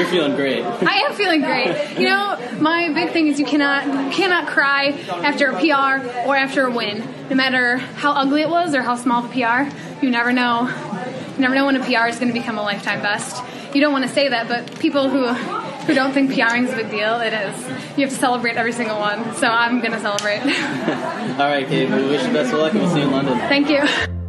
you're feeling great. I am feeling great. You know, my big thing is you cannot cannot cry after a PR or after a win, no matter how ugly it was or how small the PR. You never know. You never know when a PR is going to become a lifetime best. You don't want to say that, but people who who don't think PRing is a big deal, it is. You have to celebrate every single one. So I'm going to celebrate. All right, Gabe. We wish you the best of luck, and we'll see you in London. Thank you.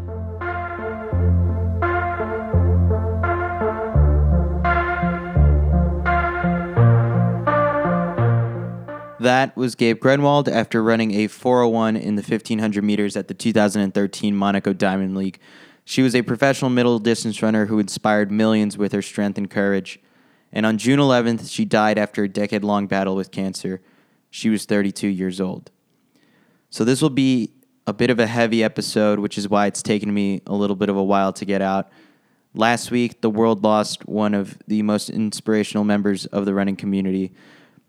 That was Gabe Grunewald after running a 401 in the 1500 meters at the 2013 Monaco Diamond League. She was a professional middle distance runner who inspired millions with her strength and courage. And on June 11th, she died after a decade long battle with cancer. She was 32 years old. So, this will be a bit of a heavy episode, which is why it's taken me a little bit of a while to get out. Last week, the world lost one of the most inspirational members of the running community.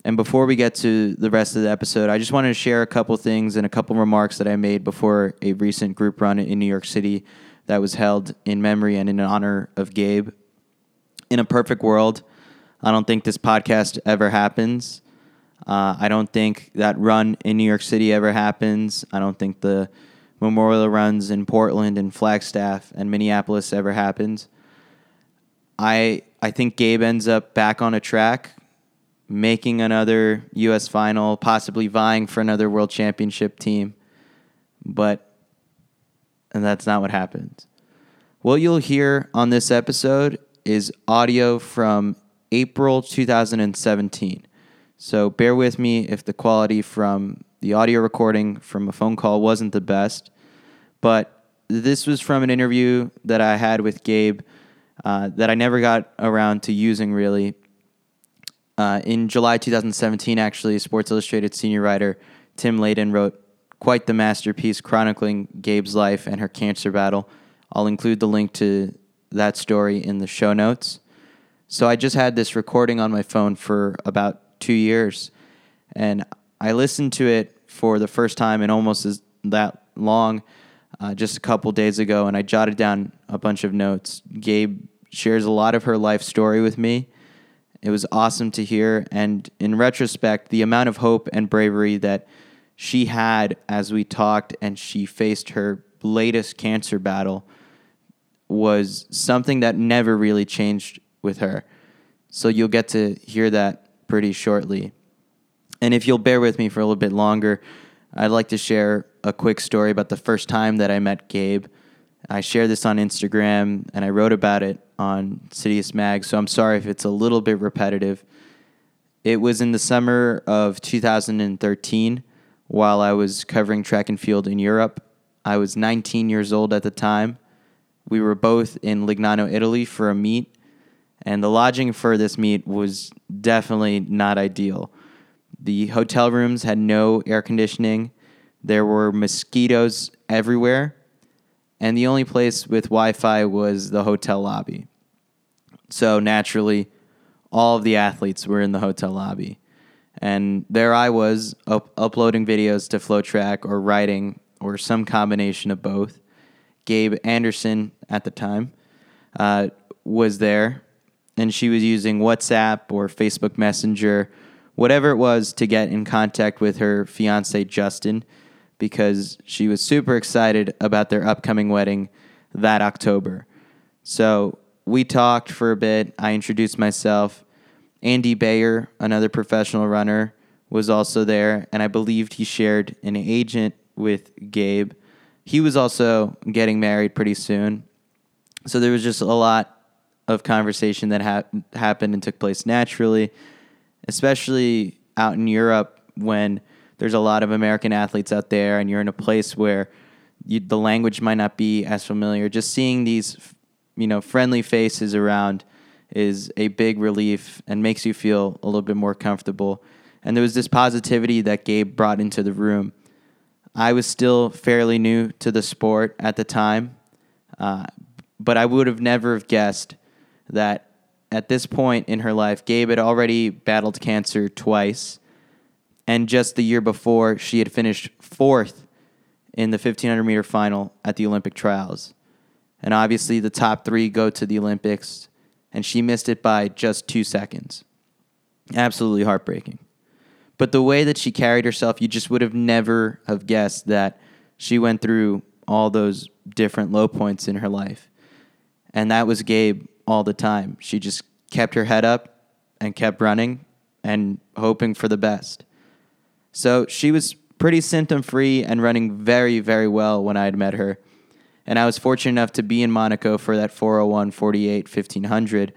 And before we get to the rest of the episode, I just wanted to share a couple things and a couple remarks that I made before a recent group run in New York City that was held in memory and in honor of Gabe. In a perfect world, I don't think this podcast ever happens. Uh, I don't think that run in New York City ever happens. I don't think the memorial runs in Portland and Flagstaff and Minneapolis ever happens. I I think Gabe ends up back on a track making another U.S. final, possibly vying for another world championship team. But and that's not what happens. What you'll hear on this episode is audio from April 2017. So bear with me if the quality from the audio recording from a phone call wasn't the best. But this was from an interview that I had with Gabe uh, that I never got around to using really uh, in July 2017, actually, Sports Illustrated senior writer Tim Layden wrote quite the masterpiece chronicling Gabe's life and her cancer battle. I'll include the link to that story in the show notes. So I just had this recording on my phone for about two years, and I listened to it for the first time in almost as that long uh, just a couple days ago, and I jotted down a bunch of notes. Gabe shares a lot of her life story with me it was awesome to hear. And in retrospect, the amount of hope and bravery that she had as we talked and she faced her latest cancer battle was something that never really changed with her. So you'll get to hear that pretty shortly. And if you'll bear with me for a little bit longer, I'd like to share a quick story about the first time that I met Gabe. I shared this on Instagram and I wrote about it on Citius Mag, so I'm sorry if it's a little bit repetitive. It was in the summer of 2013 while I was covering track and field in Europe. I was 19 years old at the time. We were both in Lignano, Italy for a meet, and the lodging for this meet was definitely not ideal. The hotel rooms had no air conditioning, there were mosquitoes everywhere and the only place with Wi-Fi was the hotel lobby. So naturally, all of the athletes were in the hotel lobby, and there I was up- uploading videos to FloTrack or writing or some combination of both. Gabe Anderson at the time uh, was there, and she was using WhatsApp or Facebook Messenger, whatever it was, to get in contact with her fiance Justin because she was super excited about their upcoming wedding that October. So we talked for a bit. I introduced myself. Andy Bayer, another professional runner, was also there, and I believed he shared an agent with Gabe. He was also getting married pretty soon. So there was just a lot of conversation that ha- happened and took place naturally, especially out in Europe when there's a lot of American athletes out there, and you're in a place where you, the language might not be as familiar. Just seeing these, you know, friendly faces around is a big relief and makes you feel a little bit more comfortable. And there was this positivity that Gabe brought into the room. I was still fairly new to the sport at the time, uh, but I would have never have guessed that at this point in her life, Gabe had already battled cancer twice and just the year before, she had finished fourth in the 1500 meter final at the Olympic trials. And obviously, the top three go to the Olympics. and she missed it by just two seconds. Absolutely heartbreaking. But the way that she carried herself, you just would have never have guessed that she went through all those different low points in her life. And that was Gabe all the time. She just kept her head up and kept running and hoping for the best. So she was pretty symptom free and running very, very well when I had met her. And I was fortunate enough to be in Monaco for that 401, 48, 1500.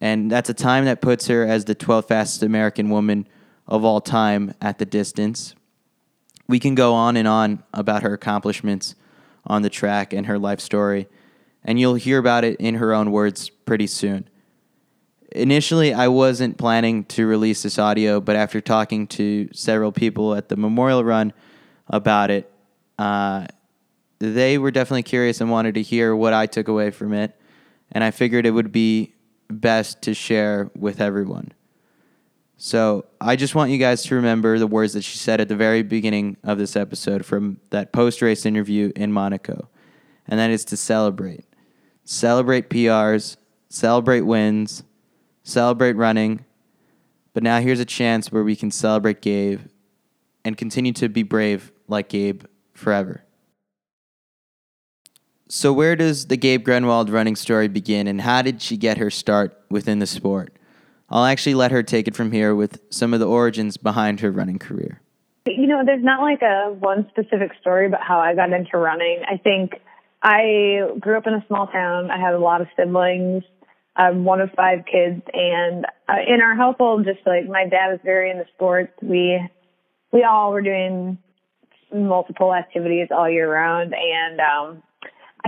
And that's a time that puts her as the 12th fastest American woman of all time at the distance. We can go on and on about her accomplishments on the track and her life story, and you'll hear about it in her own words pretty soon. Initially, I wasn't planning to release this audio, but after talking to several people at the memorial run about it, uh, they were definitely curious and wanted to hear what I took away from it, and I figured it would be best to share with everyone. So I just want you guys to remember the words that she said at the very beginning of this episode from that post race interview in Monaco. And that is to celebrate. Celebrate PRs, celebrate wins, celebrate running. But now here's a chance where we can celebrate Gabe and continue to be brave like Gabe forever. So, where does the Gabe Grunewald running story begin, and how did she get her start within the sport? I'll actually let her take it from here with some of the origins behind her running career. You know, there's not like a one specific story about how I got into running. I think I grew up in a small town. I had a lot of siblings. I'm one of five kids, and uh, in our household, just like my dad was very into sports. We we all were doing multiple activities all year round, and um,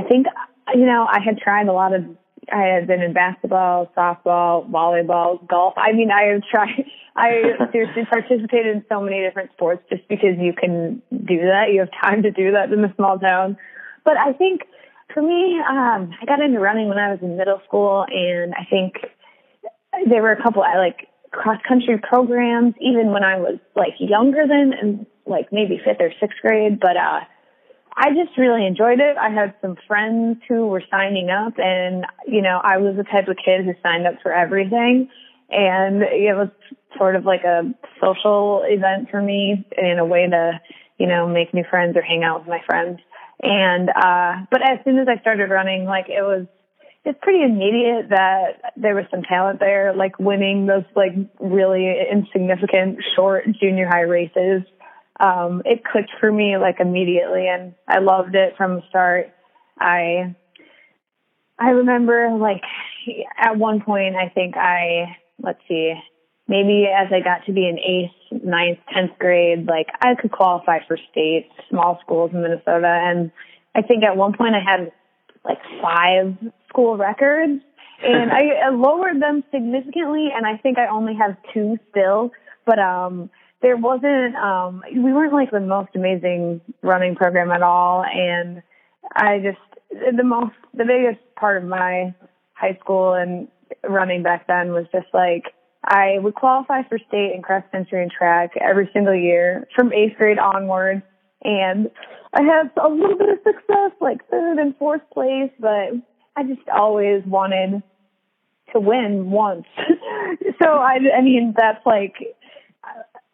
I think you know I had tried a lot of I have been in basketball, softball, volleyball, golf. I mean, I have tried, I seriously participated in so many different sports just because you can do that. You have time to do that in a small town. But I think for me, um, I got into running when I was in middle school and I think there were a couple I like cross country programs even when I was like younger than and like maybe fifth or sixth grade. But, uh, I just really enjoyed it. I had some friends who were signing up and, you know, I was the type of kid who signed up for everything. And it was sort of like a social event for me in a way to, you know, make new friends or hang out with my friends. And, uh, but as soon as I started running, like it was, it's pretty immediate that there was some talent there, like winning those like really insignificant short junior high races um, it clicked for me like immediately and I loved it from the start. I, I remember like at one point, I think I, let's see, maybe as I got to be an eighth, ninth, tenth grade, like I could qualify for state, small schools in Minnesota. And I think at one point I had like five school records and I, I lowered them significantly and I think I only have two still. But um there wasn't um we weren't like the most amazing running program at all. And I just the most the biggest part of my high school and running back then was just like I would qualify for state and cross country and track every single year from eighth grade onward. And I had a little bit of success like third and fourth place but I just always wanted to win once. So I I mean that's like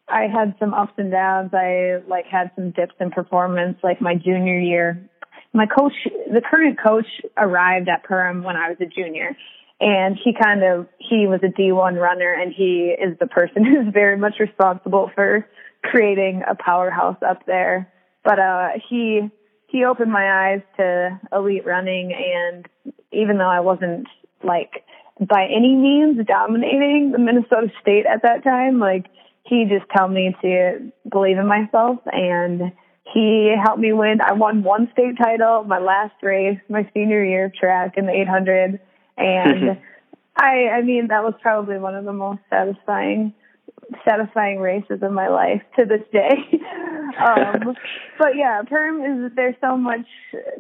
I had some ups and downs. I like had some dips in performance like my junior year. My coach, the current coach arrived at Perham when I was a junior and he kind of, he was a D1 runner and he is the person who's very much responsible for creating a powerhouse up there. But, uh, he, he opened my eyes to elite running and even though I wasn't like by any means dominating the Minnesota state at that time, like he just told me to believe in myself and he helped me win. I won one state title, my last race, my senior year of track in the 800. And I, I mean, that was probably one of the most satisfying, satisfying races of my life to this day. um, but yeah, Perham is, there's so much,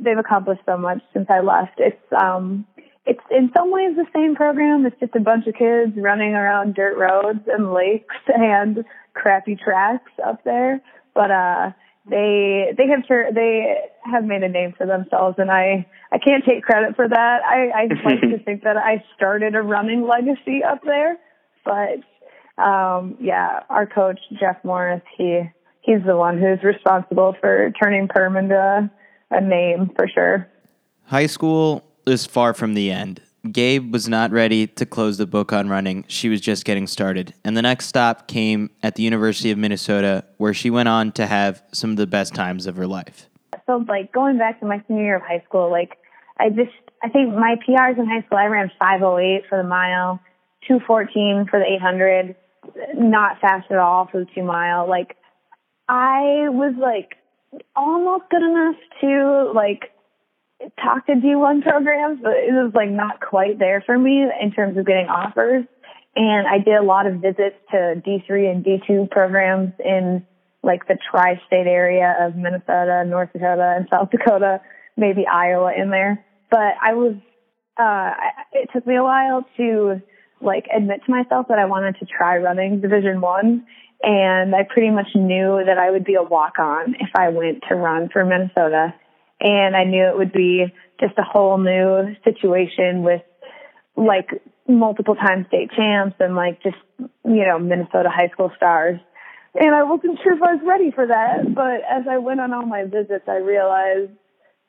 they've accomplished so much since I left. It's, um, it's in some ways the same program. It's just a bunch of kids running around dirt roads and lakes and crappy tracks up there. But uh they they have tur- they have made a name for themselves, and I I can't take credit for that. I I like to think that I started a running legacy up there, but um, yeah, our coach Jeff Morris, he he's the one who's responsible for turning Perham into a, a name for sure. High school is far from the end. Gabe was not ready to close the book on running. She was just getting started. And the next stop came at the University of Minnesota, where she went on to have some of the best times of her life. So, like, going back to my senior year of high school, like, I just, I think my PRs in high school, I ran 508 for the mile, 214 for the 800, not fast at all for the two mile. Like, I was, like, almost good enough to, like, talked to D1 programs, but it was like not quite there for me in terms of getting offers. And I did a lot of visits to D3 and D2 programs in like the tri-state area of Minnesota, North Dakota, and South Dakota, maybe Iowa in there. But I was, uh, it took me a while to like admit to myself that I wanted to try running Division One. And I pretty much knew that I would be a walk-on if I went to run for Minnesota and I knew it would be just a whole new situation with like multiple time state champs and like just you know Minnesota high school stars. And I wasn't sure if I was ready for that, but as I went on all my visits, I realized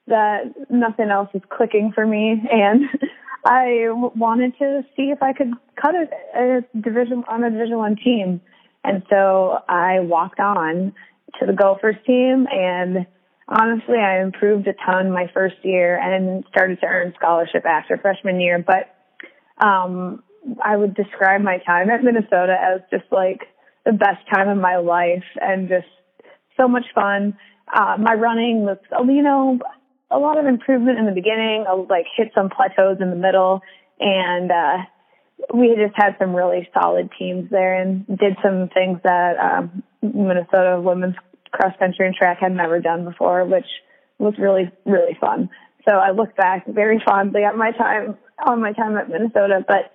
that nothing else was clicking for me, and I wanted to see if I could cut a, a division on a Division One team. And so I walked on to the Gophers team and honestly, I improved a ton my first year and started to earn scholarship after freshman year. But um, I would describe my time at Minnesota as just like the best time of my life and just so much fun. Uh, my running was, you know, a lot of improvement in the beginning. I like hit some plateaus in the middle, and uh, we just had some really solid teams there and did some things that um, Minnesota women's cross country and track had never done before, which was really, really fun. So I look back very fondly at my time on my time at Minnesota. But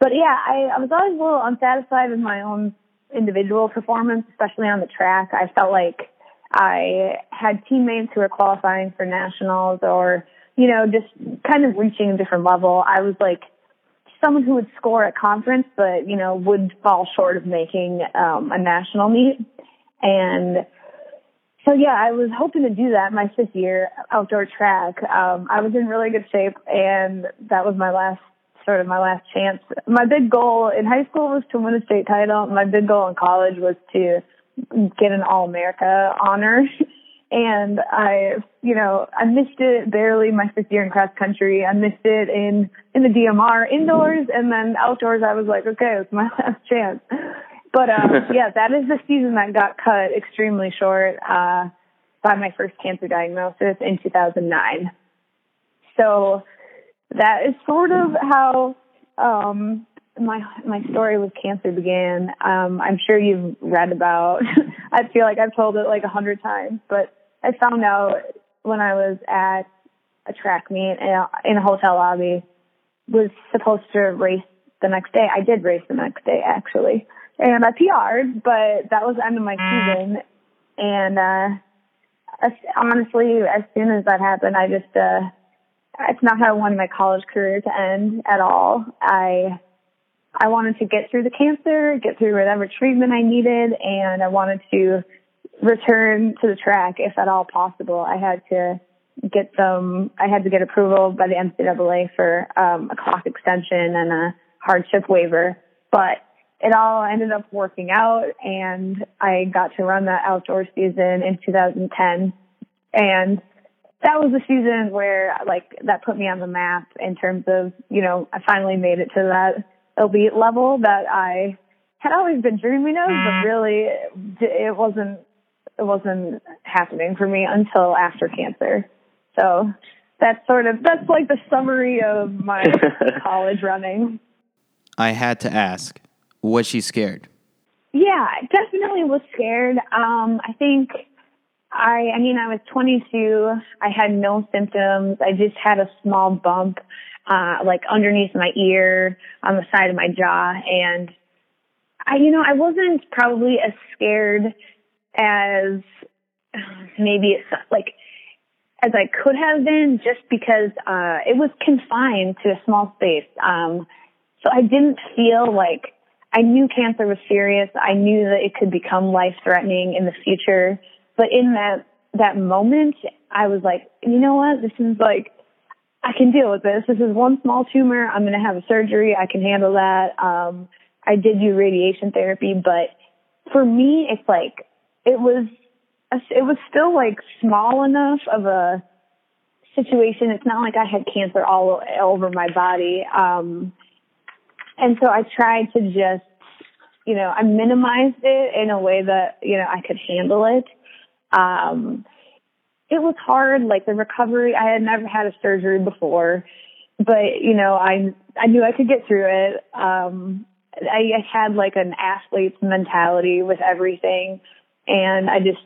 but yeah, I, I was always a little unsatisfied with my own individual performance, especially on the track. I felt like I had teammates who were qualifying for nationals or, you know, just kind of reaching a different level. I was like someone who would score at conference, but, you know, would fall short of making um, a national meet. And so yeah, I was hoping to do that my fifth year outdoor track. Um, I was in really good shape, and that was my last sort of my last chance. My big goal in high school was to win a state title. My big goal in college was to get an All America honor. And I, you know, I missed it barely my fifth year in cross country. I missed it in in the DMR indoors, and then outdoors. I was like, okay, it's my last chance. But uh, yeah, that is the season that got cut extremely short uh, by my first cancer diagnosis in 2009. So that is sort of how um, my my story with cancer began. Um, I'm sure you've read about. I feel like I've told it like a hundred times, but I found out when I was at a track meet in a, in a hotel lobby. Was supposed to race the next day. I did race the next day actually and I PR'd, but that was the end of my season. And uh, honestly, as soon as that happened, I just uh, it's not how I wanted my college career to end at all. I I wanted to get through the cancer, get through whatever treatment I needed, and I wanted to return to the track if at all possible. I had to get some. I had to get approval by the NCAA for um, a clock extension and a hardship waiver, but it all ended up working out and I got to run that outdoor season in 2010. And that was the season where like that put me on the map in terms of, you know, I finally made it to that elite level that I had always been dreaming of, but mm. really it wasn't, it wasn't happening for me until after cancer. So that's sort of, that's like the summary of my college running. I had to ask was she scared? Yeah, definitely was scared. Um, I think I, I mean, I was 22. I had no symptoms. I just had a small bump, uh, like underneath my ear on the side of my jaw. And I, you know, I wasn't probably as scared as maybe it's like as I could have been just because uh, it was confined to a small space. Um, so I didn't feel like I knew cancer was serious. I knew that it could become life threatening in the future. But in that that moment, I was like, you know what? This is like I can deal with this. This is one small tumor. I'm going to have a surgery. I can handle that. Um, I did do radiation therapy, but for me, it's like it was it was still like small enough of a situation. It's not like I had cancer all over my body. Um, and so I tried to just, you know, I minimized it in a way that, you know, I could handle it. Um, it was hard, like the recovery. I had never had a surgery before, but, you know, I, I knew I could get through it. Um, I, I had like an athlete's mentality with everything. And I just,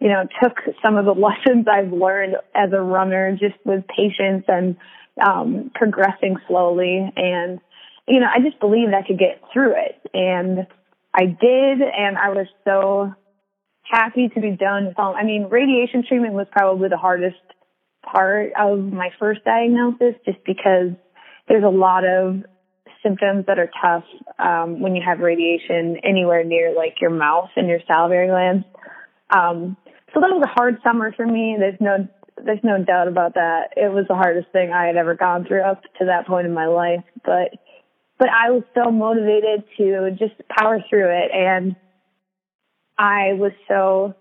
you know, took some of the lessons I've learned as a runner just with patience and um, progressing slowly. And, you know, I just believed I could get through it. And I did. And I was so happy to be done. I mean, radiation treatment was probably the hardest part of my first diagnosis just because there's a lot of symptoms that are tough um, when you have radiation anywhere near like your mouth and your salivary glands. Um, so that was a hard summer for me. There's no there's no doubt about that. It was the hardest thing I had ever gone through up to that point in my life. But but I was so motivated to just power through it and I was so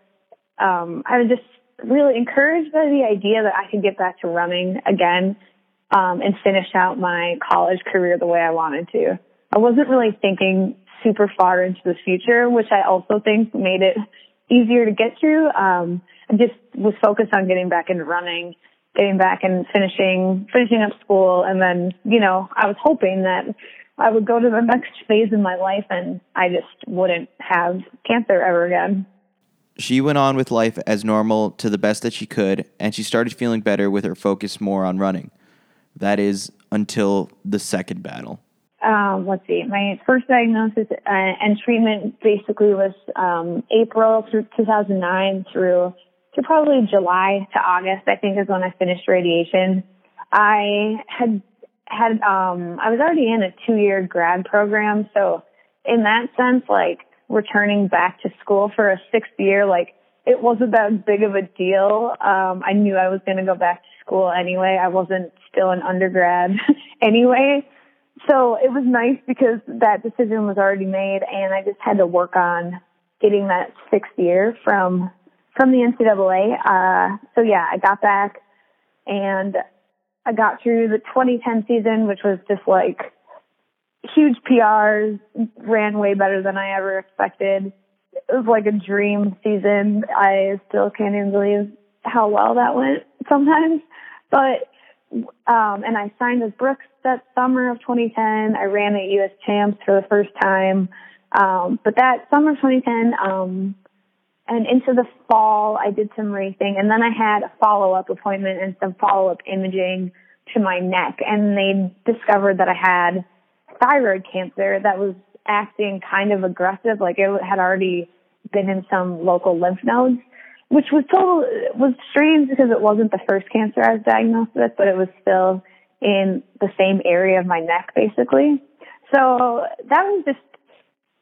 um I was just really encouraged by the idea that I could get back to running again um and finish out my college career the way I wanted to. I wasn't really thinking super far into the future, which I also think made it easier to get through. Um, I just was focused on getting back into running, getting back and finishing finishing up school, and then you know I was hoping that I would go to the next phase in my life, and I just wouldn't have cancer ever again. She went on with life as normal to the best that she could, and she started feeling better with her focus more on running. That is until the second battle um, let's see, my first diagnosis uh, and treatment basically was um, April through 2009 through to probably July to August. I think is when I finished radiation. I had had um, I was already in a two year grad program, so in that sense, like returning back to school for a sixth year, like it wasn't that big of a deal. Um, I knew I was going to go back to school anyway. I wasn't still an undergrad anyway. So it was nice because that decision was already made and I just had to work on getting that sixth year from, from the NCAA. Uh, so yeah, I got back and I got through the 2010 season, which was just like huge PRs, ran way better than I ever expected. It was like a dream season. I still can't even believe how well that went sometimes, but um, and I signed with Brooks that summer of 2010. I ran at U.S. Champs for the first time. Um, but that summer of 2010, um, and into the fall, I did some racing, and then I had a follow-up appointment and some follow-up imaging to my neck, and they discovered that I had thyroid cancer that was acting kind of aggressive, like it had already been in some local lymph nodes which was total was strange because it wasn't the first cancer I was diagnosed with, but it was still in the same area of my neck, basically. So that was just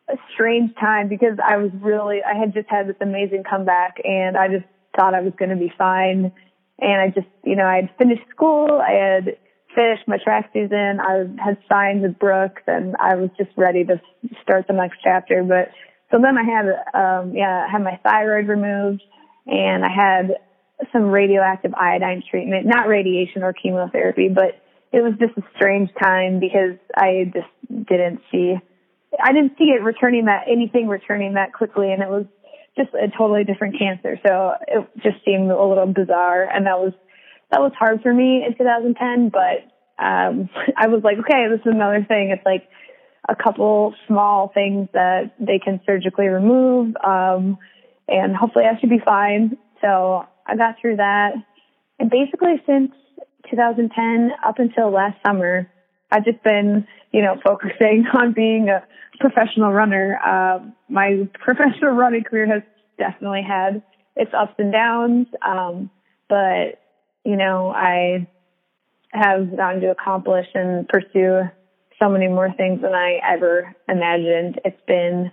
a strange time because I was really I had just had this amazing comeback, and I just thought I was going to be fine. And I just, you know, I had finished school, I had finished my track season, I had signed with Brooks, and I was just ready to start the next chapter. But so then I had, um, yeah, I had my thyroid removed and I had some radioactive iodine treatment, not radiation or chemotherapy, but it was just a strange time because I just didn't see, I didn't see it returning that, anything returning that quickly and it was just a totally different cancer. So it just seemed a little bizarre and that was, that was hard for me in 2010, but, um, I was like, okay, this is another thing. It's like a couple small things that they can surgically remove. Um, and hopefully I should be fine. So I got through that. And basically since 2010 up until last summer, I've just been, you know, focusing on being a professional runner. Uh, my professional running career has definitely had its ups and downs. Um, but you know, I have gotten to accomplish and pursue so many more things than I ever imagined. It's been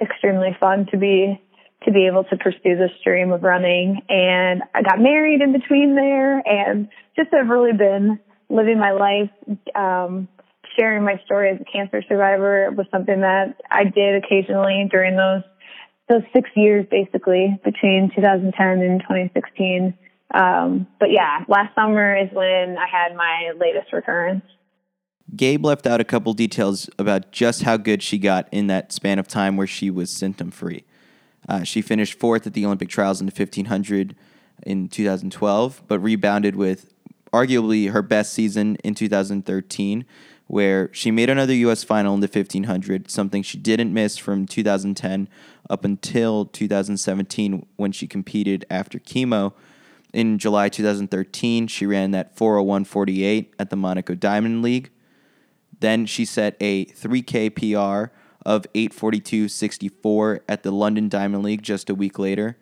extremely fun to be to be able to pursue this dream of running and I got married in between there and just have really been living my life um sharing my story as a cancer survivor was something that I did occasionally during those those six years basically between 2010 and 2016. Um, but yeah, last summer is when I had my latest recurrence. Gabe left out a couple details about just how good she got in that span of time where she was symptom free. Uh, she finished fourth at the Olympic trials in the 1500 in 2012, but rebounded with arguably her best season in 2013, where she made another U.S. final in the 1500, something she didn't miss from 2010 up until 2017 when she competed after chemo. In July 2013, she ran that 401.48 at the Monaco Diamond League. Then she set a 3K PR of 842.64 at the London Diamond League just a week later.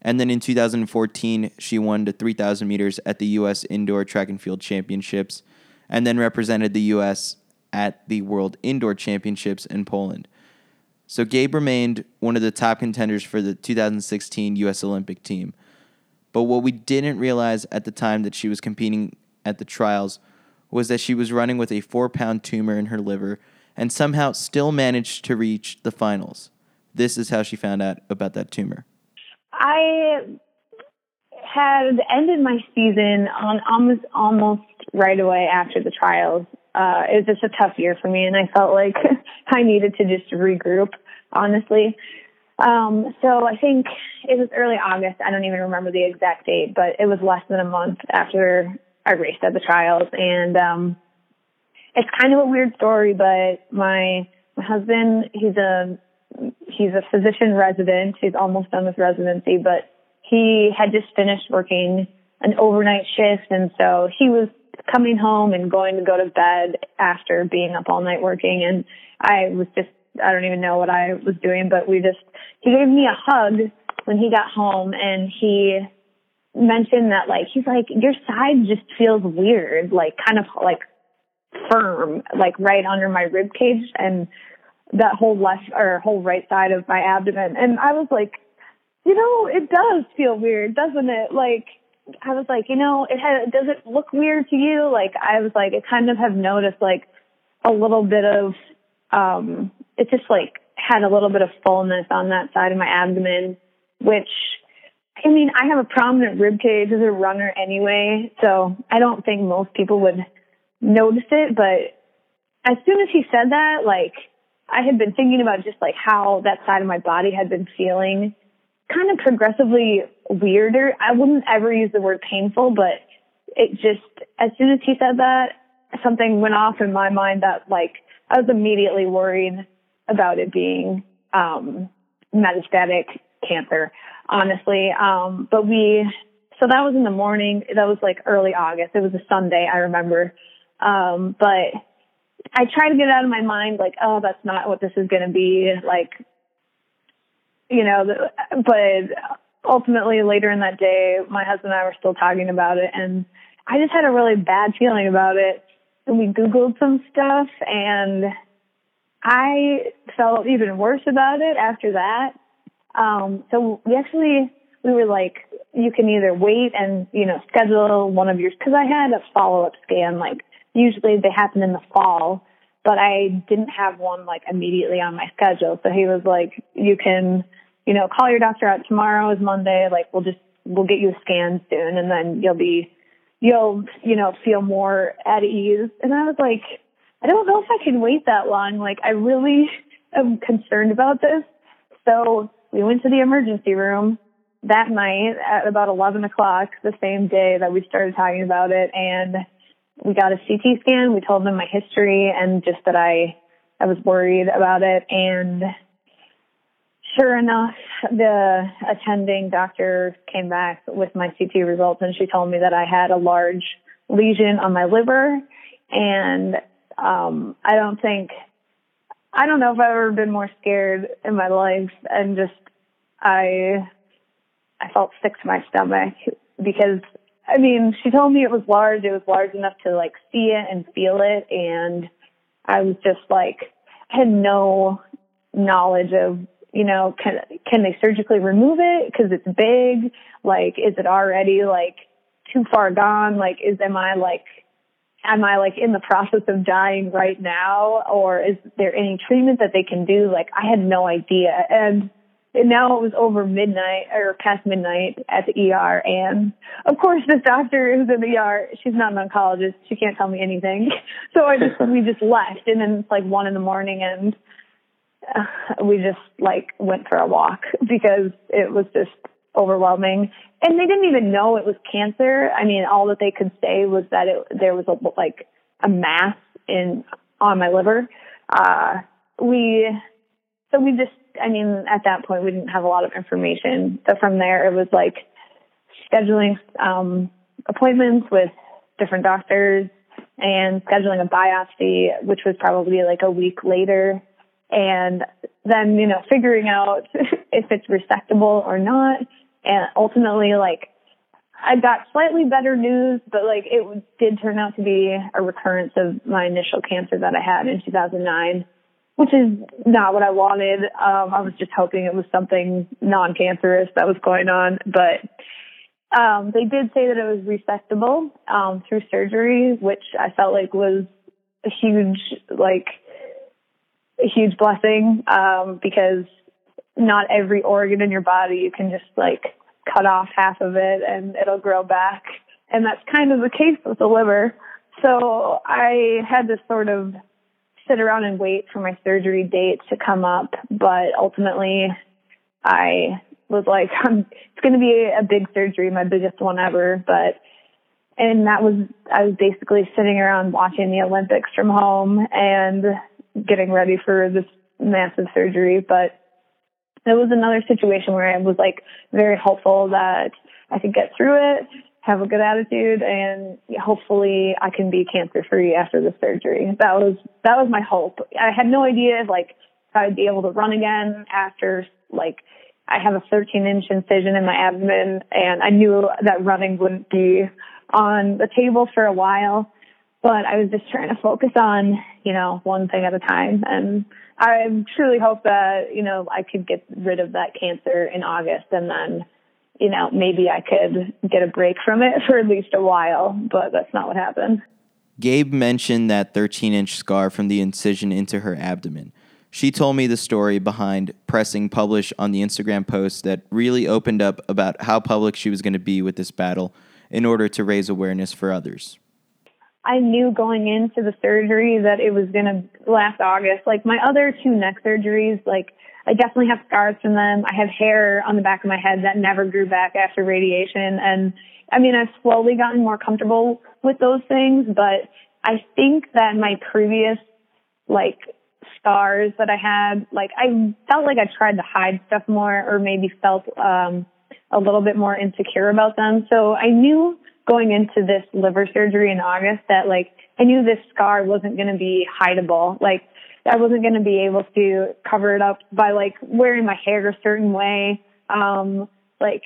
And then in 2014, she won the 3,000 meters at the U.S. Indoor Track and Field Championships and then represented the U.S. at the World Indoor Championships in Poland. So Gabe remained one of the top contenders for the 2016 U.S. Olympic team. But what we didn't realize at the time that she was competing at the trials was that she was running with a four pound tumor in her liver and somehow still managed to reach the finals. This is how she found out about that tumor. I had ended my season on almost almost right away after the trials. Uh, it was just a tough year for me, and I felt like I needed to just regroup, honestly. Um, so I think it was early August. I don't even remember the exact date, but it was less than a month after I raced at the trials, and um, it's kind of a weird story, but my my husband, he's a he's a physician resident. He's almost done with residency, but he had just finished working an overnight shift, and so he was coming home and going to go to bed after being up all night working. And I was just I don't even know what I was doing, but we just he gave me a hug when he got home, and he mentioned that like he's like your side just feels weird, like kind of like firm, like right under my rib cage and that whole left or whole right side of my abdomen. And I was like, you know, it does feel weird, doesn't it? Like, I was like, you know, it has, does it look weird to you? Like, I was like, I kind of have noticed like a little bit of, um, it just like had a little bit of fullness on that side of my abdomen, which, I mean, I have a prominent rib cage as a runner anyway, so I don't think most people would notice it, but as soon as he said that, like I had been thinking about just like how that side of my body had been feeling kind of progressively weirder. I wouldn't ever use the word painful, but it just, as soon as he said that, something went off in my mind that like I was immediately worried about it being, um, metastatic cancer, honestly. Um, but we, so that was in the morning. That was like early August. It was a Sunday, I remember. Um, but I try to get it out of my mind, like, oh, that's not what this is going to be. Like, you know, but ultimately later in that day, my husband and I were still talking about it and I just had a really bad feeling about it. And we Googled some stuff and I felt even worse about it after that. Um, so we actually, we were like, you can either wait and, you know, schedule one of yours, cause I had a follow up scan like usually they happen in the fall, but I didn't have one like immediately on my schedule. So he was like, you can, you know, call your doctor out tomorrow is Monday. Like we'll just, we'll get you a scan soon and then you'll be, you'll, you know, feel more at ease. And I was like, I don't know if I can wait that long. Like I really am concerned about this. So we went to the emergency room that night at about 11 o'clock, the same day that we started talking about it. And we got a CT scan. We told them my history and just that I, I was worried about it. And sure enough, the attending doctor came back with my CT results and she told me that I had a large lesion on my liver. And, um, I don't think, I don't know if I've ever been more scared in my life and just, I, I felt sick to my stomach because I mean, she told me it was large. It was large enough to like see it and feel it. And I was just like, I had no knowledge of, you know, can, can they surgically remove it? Cause it's big. Like, is it already like too far gone? Like, is, am I like, am I like in the process of dying right now? Or is there any treatment that they can do? Like, I had no idea. And, and now it was over midnight or past midnight at the ER. And of course, this doctor who's in the ER, she's not an oncologist. She can't tell me anything. So I just, we just left. And then it's like one in the morning and we just like went for a walk because it was just overwhelming. And they didn't even know it was cancer. I mean, all that they could say was that it, there was a, like a mass in, on my liver. Uh, we, so we just I mean, at that point, we didn't have a lot of information. So from there, it was like scheduling um, appointments with different doctors and scheduling a biopsy, which was probably like a week later. And then, you know, figuring out if it's resectable or not. And ultimately, like, I got slightly better news, but like it did turn out to be a recurrence of my initial cancer that I had in 2009 which is not what I wanted. Um, I was just hoping it was something non-cancerous that was going on, but um, they did say that it was resectable um, through surgery, which I felt like was a huge, like, a huge blessing um, because not every organ in your body you can just like cut off half of it and it'll grow back, and that's kind of the case with the liver. So I had to sort of sit around and wait for my surgery date to come up, but ultimately I was like, it's going to be a big surgery, my biggest one ever, but and that was I was basically sitting around watching the Olympics from home and getting ready for this massive surgery, but it was another situation where I was like very hopeful that I could get through it have a good attitude and hopefully I can be cancer free after the surgery. That was that was my hope. I had no idea if like I'd be able to run again after like I have a 13 inch incision in my abdomen and I knew that running wouldn't be on the table for a while. But I was just trying to focus on, you know, one thing at a time. And I truly hope that, you know, I could get rid of that cancer in August and then you know, maybe I could get a break from it for at least a while, but that's not what happened. Gabe mentioned that 13 inch scar from the incision into her abdomen. She told me the story behind pressing publish on the Instagram post that really opened up about how public she was going to be with this battle in order to raise awareness for others. I knew going into the surgery that it was going to last August. Like my other two neck surgeries, like I definitely have scars from them. I have hair on the back of my head that never grew back after radiation. And I mean, I've slowly gotten more comfortable with those things, but I think that my previous, like, scars that I had, like, I felt like I tried to hide stuff more or maybe felt, um, a little bit more insecure about them. So I knew going into this liver surgery in August that, like, I knew this scar wasn't going to be hideable. Like, I wasn't going to be able to cover it up by like wearing my hair a certain way. Um, like,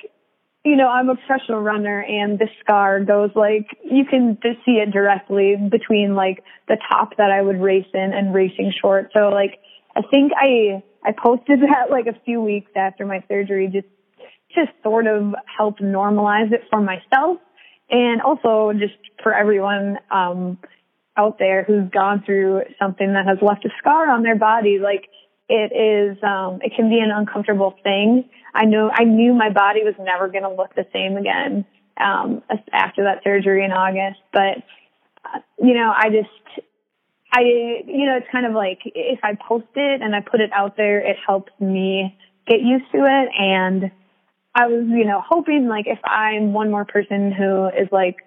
you know, I'm a professional runner and this scar goes like, you can just see it directly between like the top that I would race in and racing short. So like, I think I, I posted that like a few weeks after my surgery just, just sort of help normalize it for myself and also just for everyone. Um, out there who's gone through something that has left a scar on their body, like it is, um, it can be an uncomfortable thing. I know, I knew my body was never going to look the same again, um, after that surgery in August. But, uh, you know, I just, I, you know, it's kind of like if I post it and I put it out there, it helps me get used to it. And I was, you know, hoping like if I'm one more person who is like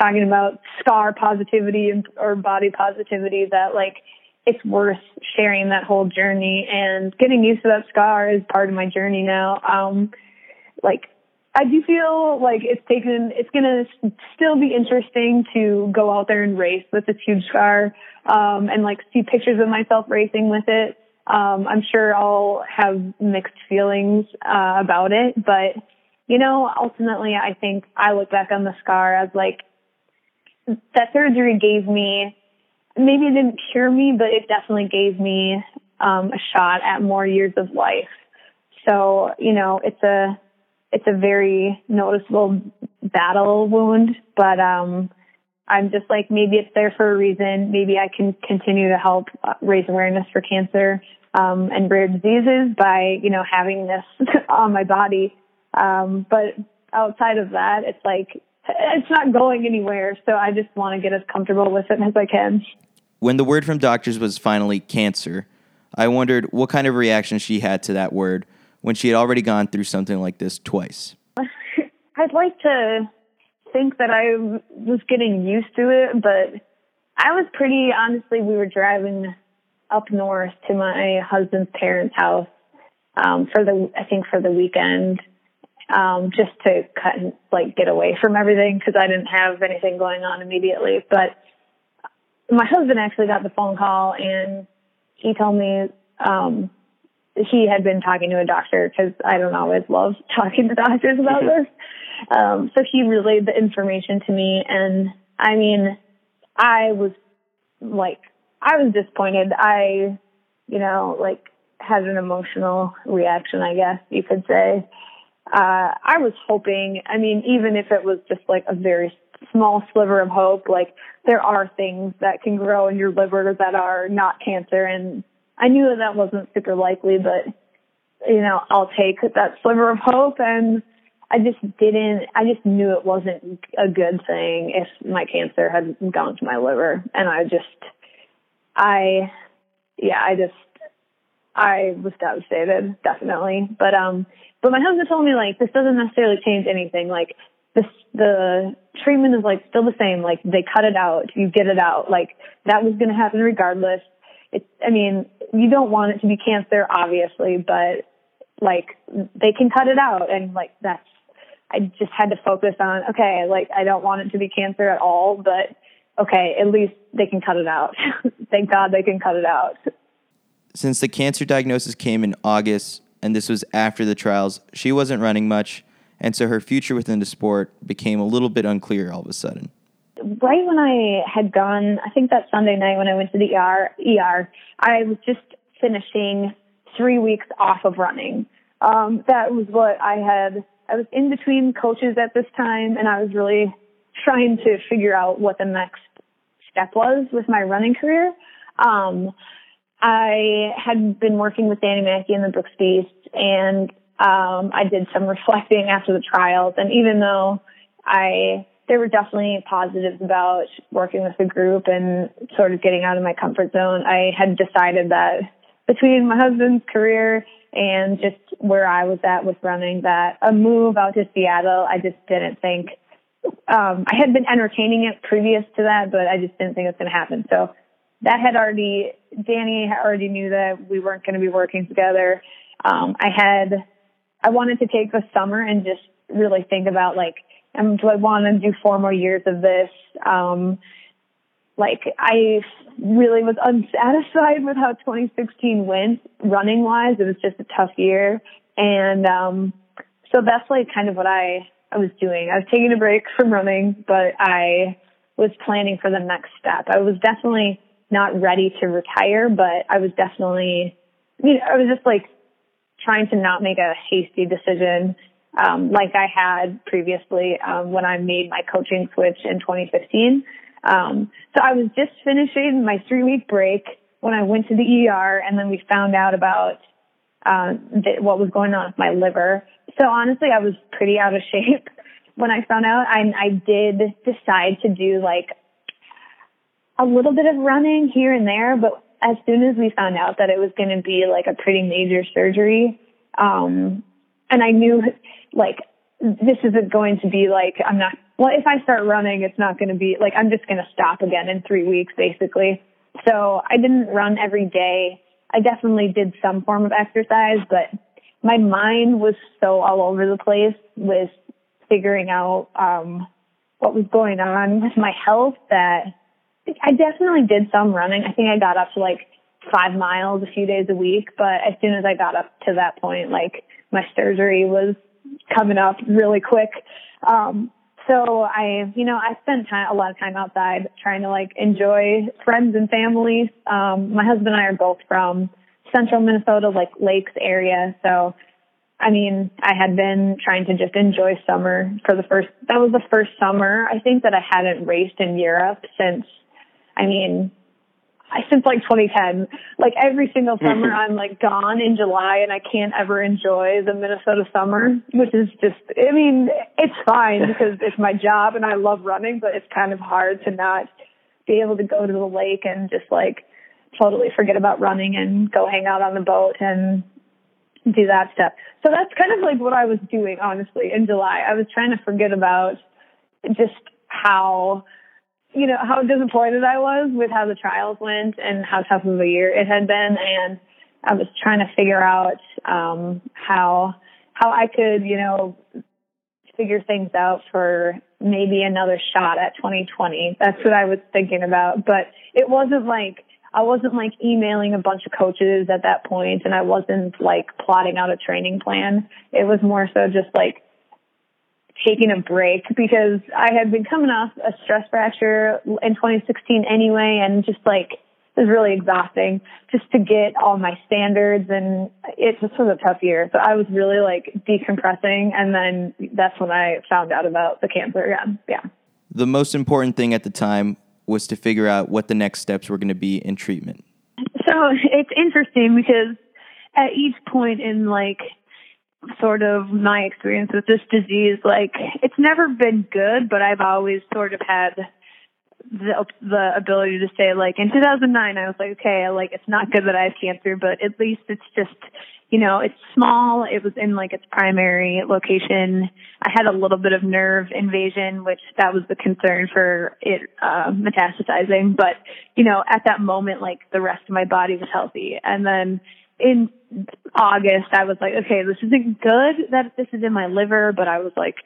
talking about scar positivity or body positivity that like it's worth sharing that whole journey and getting used to that scar is part of my journey now. Um, like I do feel like it's taken, it's to still be interesting to go out there and race with this huge scar, um, and like see pictures of myself racing with it. Um, I'm sure I'll have mixed feelings, uh, about it, but you know, ultimately, I think I look back on the scar as like that surgery gave me, maybe it didn't cure me, but it definitely gave me um, a shot at more years of life. So, you know, it's a, it's a very noticeable battle wound, but, um, I'm just like, maybe it's there for a reason. Maybe I can continue to help uh, raise awareness for cancer, um, and rare diseases by, you know, having this on my body um, but outside of that, it's like it's not going anywhere. So I just want to get as comfortable with it as I can. When the word from doctors was finally cancer, I wondered what kind of reaction she had to that word when she had already gone through something like this twice. I'd like to think that I was getting used to it, but I was pretty honestly. We were driving up north to my husband's parents' house um, for the I think for the weekend, um, just to kind of like get away from everything because I didn't have anything going on immediately. But my husband actually got the phone call and he told me um, he had been talking to a doctor because I don't always love talking to doctors about this. Um, so he relayed the information to me, and I mean, I was like, I was disappointed. I, you know, like had an emotional reaction, I guess you could say uh, I was hoping, I mean, even if it was just like a very small sliver of hope, like there are things that can grow in your liver that are not cancer. And I knew that that wasn't super likely, but you know, I'll take that sliver of hope and I just didn't, I just knew it wasn't a good thing if my cancer had gone to my liver. And I just, I, yeah, I just, I was devastated, definitely. But, um, but my husband told me like this doesn't necessarily change anything. Like this, the treatment is like still the same. Like they cut it out, you get it out. Like that was going to happen regardless. It's, I mean, you don't want it to be cancer, obviously, but like they can cut it out, and like that's. I just had to focus on okay, like I don't want it to be cancer at all, but okay, at least they can cut it out. Thank God they can cut it out. Since the cancer diagnosis came in August and this was after the trials, she wasn't running much, and so her future within the sport became a little bit unclear all of a sudden. Right when I had gone, I think that Sunday night when I went to the ER, ER I was just finishing three weeks off of running. Um, that was what I had. I was in between coaches at this time, and I was really trying to figure out what the next step was with my running career. Um, I had been working with Danny Mackey and the Brooks Beast and um, I did some reflecting after the trials. And even though I, there were definitely positives about working with the group and sort of getting out of my comfort zone, I had decided that between my husband's career and just where I was at with running, that a move out to Seattle, I just didn't think. Um, I had been entertaining it previous to that, but I just didn't think it was going to happen. So that had already Danny already knew that we weren't going to be working together. Um, I had I wanted to take the summer and just really think about like, um, do I want to do four more years of this? Um, like I really was unsatisfied with how 2016 went running wise. It was just a tough year, and um, so that's like kind of what I I was doing. I was taking a break from running, but I was planning for the next step. I was definitely not ready to retire, but I was definitely, you know, I was just like trying to not make a hasty decision, um, like I had previously, um, when I made my coaching switch in 2015. Um, so I was just finishing my three week break when I went to the ER and then we found out about, uh, th- what was going on with my liver. So honestly, I was pretty out of shape when I found out. I, I did decide to do like a little bit of running here and there, but as soon as we found out that it was going to be like a pretty major surgery, um, and I knew like this isn't going to be like I'm not. Well, if I start running, it's not going to be like I'm just going to stop again in three weeks, basically. So I didn't run every day. I definitely did some form of exercise, but my mind was so all over the place with figuring out um, what was going on with my health that I definitely did some running. I think I got up to like five miles a few days a week, but as soon as I got up to that point, like my surgery was coming up really quick. Um, so I, you know, I spent time, a lot of time outside trying to like enjoy friends and family. Um, my husband and I are both from central Minnesota, like lakes area. So, I mean, I had been trying to just enjoy summer for the first, that was the first summer I think that I hadn't raced in Europe since, I mean, I, since like 2010. Like every single summer, I'm like gone in July, and I can't ever enjoy the Minnesota summer, which is just. I mean, it's fine because it's my job and I love running, but it's kind of hard to not be able to go to the lake and just like totally forget about running and go hang out on the boat and do that stuff. So that's kind of like what I was doing, honestly, in July. I was trying to forget about just how you know, how disappointed I was with how the trials went and how tough of a year it had been. And I was trying to figure out, um, how, how I could, you know, figure things out for maybe another shot at 2020. That's what I was thinking about. But it wasn't like, I wasn't like emailing a bunch of coaches at that point and I wasn't like plotting out a training plan. It was more so just like taking a break because I had been coming off a stress fracture in 2016 anyway, and just like it was really exhausting just to get all my standards, and it just was a tough year. So I was really like decompressing, and then that's when I found out about the cancer again. Yeah. The most important thing at the time was to figure out what the next steps were going to be in treatment. So it's interesting because at each point in like sort of my experience with this disease. Like, it's never been good, but I've always sort of had the the ability to say like in 2009 I was like okay like it's not good that I have cancer but at least it's just you know it's small. It was in like its primary location. I had a little bit of nerve invasion which that was the concern for it uh metastasizing. But you know at that moment like the rest of my body was healthy. And then in August, I was like, okay, this isn't good that this is in my liver, but I was like,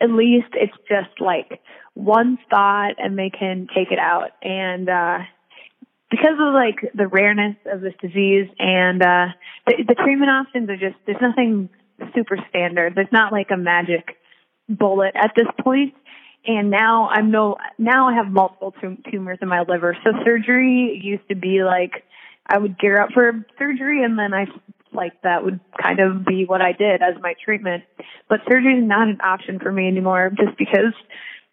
at least it's just like one spot and they can take it out. And, uh, because of like the rareness of this disease and, uh, the, the treatment options are just, there's nothing super standard. There's not like a magic bullet at this point. And now I'm no, now I have multiple tum- tumors in my liver. So surgery used to be like, I would gear up for surgery and then I like that would kind of be what I did as my treatment. But surgery is not an option for me anymore just because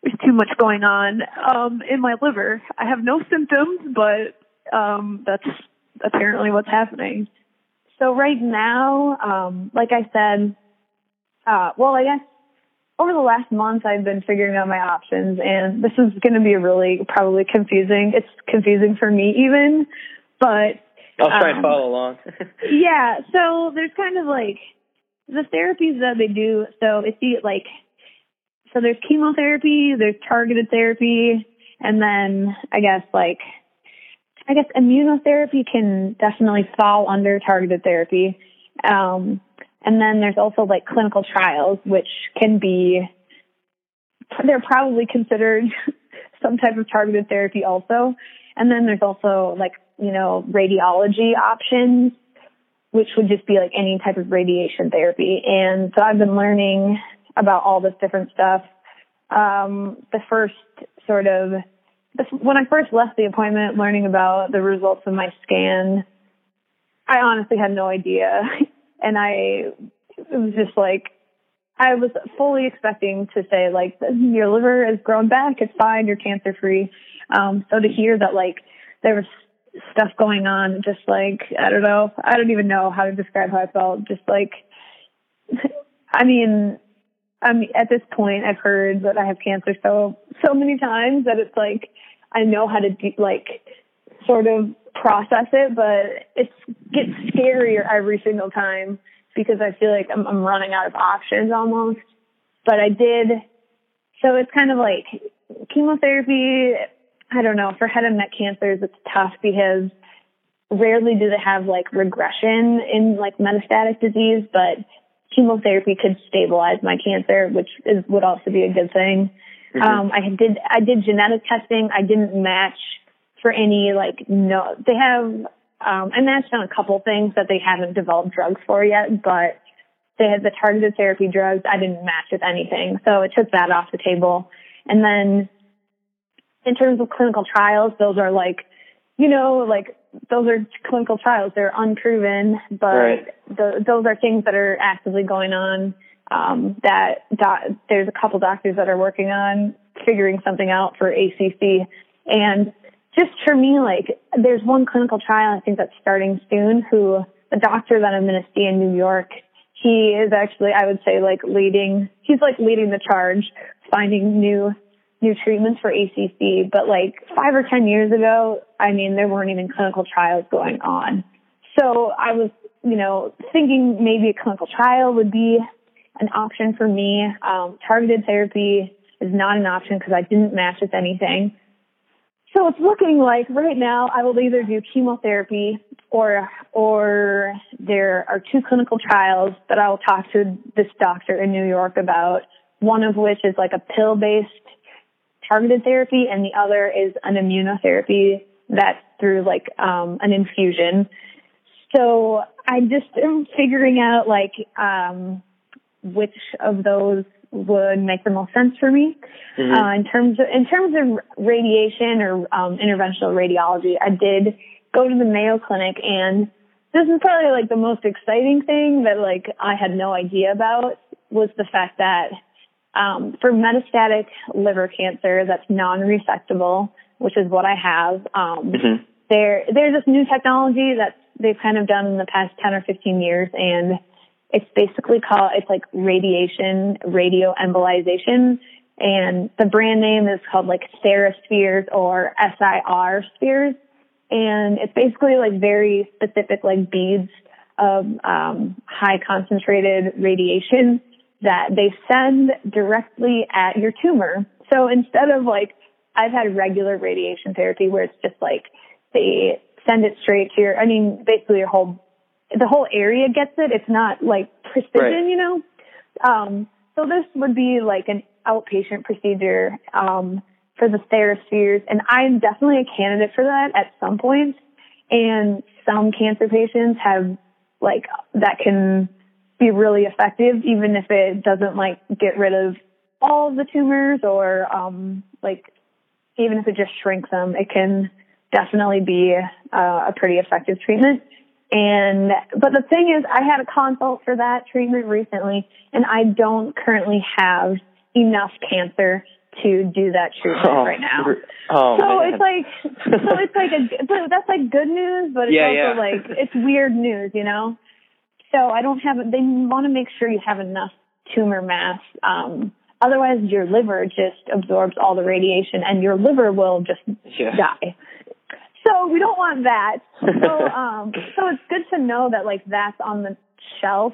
there's too much going on um in my liver. I have no symptoms, but um that's apparently what's happening. So right now, um like I said, uh well I guess over the last month I've been figuring out my options and this is going to be really probably confusing. It's confusing for me even, but I'll try um, and follow along. yeah, so there's kind of like the therapies that they do. So it's the like, so there's chemotherapy, there's targeted therapy, and then I guess like, I guess immunotherapy can definitely fall under targeted therapy. Um, and then there's also like clinical trials, which can be, they're probably considered some type of targeted therapy also. And then there's also like you know, radiology options, which would just be like any type of radiation therapy. And so I've been learning about all this different stuff. Um, the first sort of, when I first left the appointment learning about the results of my scan, I honestly had no idea. And I, it was just like, I was fully expecting to say like, your liver has grown back, it's fine, you're cancer free. Um, so to hear that like, there was stuff going on. Just like, I don't know. I don't even know how to describe how I felt. Just like, I mean, I mean, at this point, I've heard that I have cancer so, so many times that it's like, I know how to de- like, sort of process it, but it gets scarier every single time because I feel like I'm, I'm running out of options almost. But I did, so it's kind of like chemotherapy I don't know, for head and neck cancers, it's tough because rarely do they have like regression in like metastatic disease, but chemotherapy could stabilize my cancer, which is, would also be a good thing. Mm-hmm. Um, I did, I did genetic testing. I didn't match for any like, no, they have, um, I matched on a couple things that they haven't developed drugs for yet, but they had the targeted therapy drugs. I didn't match with anything. So it took that off the table. And then in terms of clinical trials, those are like, you know, like those are clinical trials. They're unproven, but Right. the, those are things that are actively going on. Um, that do- there's a couple doctors that are working on figuring something out for ACC, and just for me, like there's one clinical trial I think that's starting soon. Who the doctor that I'm going to see in New York, he is actually I would say like leading. He's like leading the charge, finding new new treatments for ACC. But like five or ten years ago, I mean, there weren't even clinical trials going on. So I was, you know, thinking maybe a clinical trial would be an option for me. Um, targeted therapy is not an option because I didn't match with anything. So it's looking like right now I will either do chemotherapy or or there are two clinical trials that I will talk to this doctor in New York about. One of which is like a pill based targeted therapy and the other is an immunotherapy that's through like um, an infusion. So I just am figuring out like um, which of those would make the most sense for me. Uh, in terms of in terms of radiation or um, interventional radiology, I did go to the Mayo Clinic, and this is probably like the most exciting thing that like I had no idea about was the fact that um, for metastatic liver cancer that's non-resectable, which is what I have, um, Mhm. there there's this new technology that they've kind of done in the past 10 or 15 years, and it's basically called it's like radiation radio embolization and the brand name is called like Theraspheres or SIR spheres and it's basically like very specific like beads of um, high concentrated radiation that they send directly at your tumor so instead of like I've had regular radiation therapy where it's just like they send it straight to your I mean basically your whole the whole area gets it. It's not like precision, Right. you know. Um, so this would be like an outpatient procedure um, for the Theraspheres, and I'm definitely a candidate for that at some point. And some cancer patients have like that can be really effective, even if it doesn't like get rid of all of the tumors or um, like even if it just shrinks them, it can definitely be uh, a pretty effective treatment. And, but the thing is, I had a consult for that treatment recently, and I don't currently have enough cancer to do that treatment Oh, right now. Oh, so man. it's like, so it's like a, but that's like good news, but it's Yeah, also yeah. like, it's weird news, you know? So I don't have, they want to make sure you have enough tumor mass, um, otherwise your liver just absorbs all the radiation and your liver will just Yeah. die. So we don't want that. So um so it's good to know that like that's on the shelf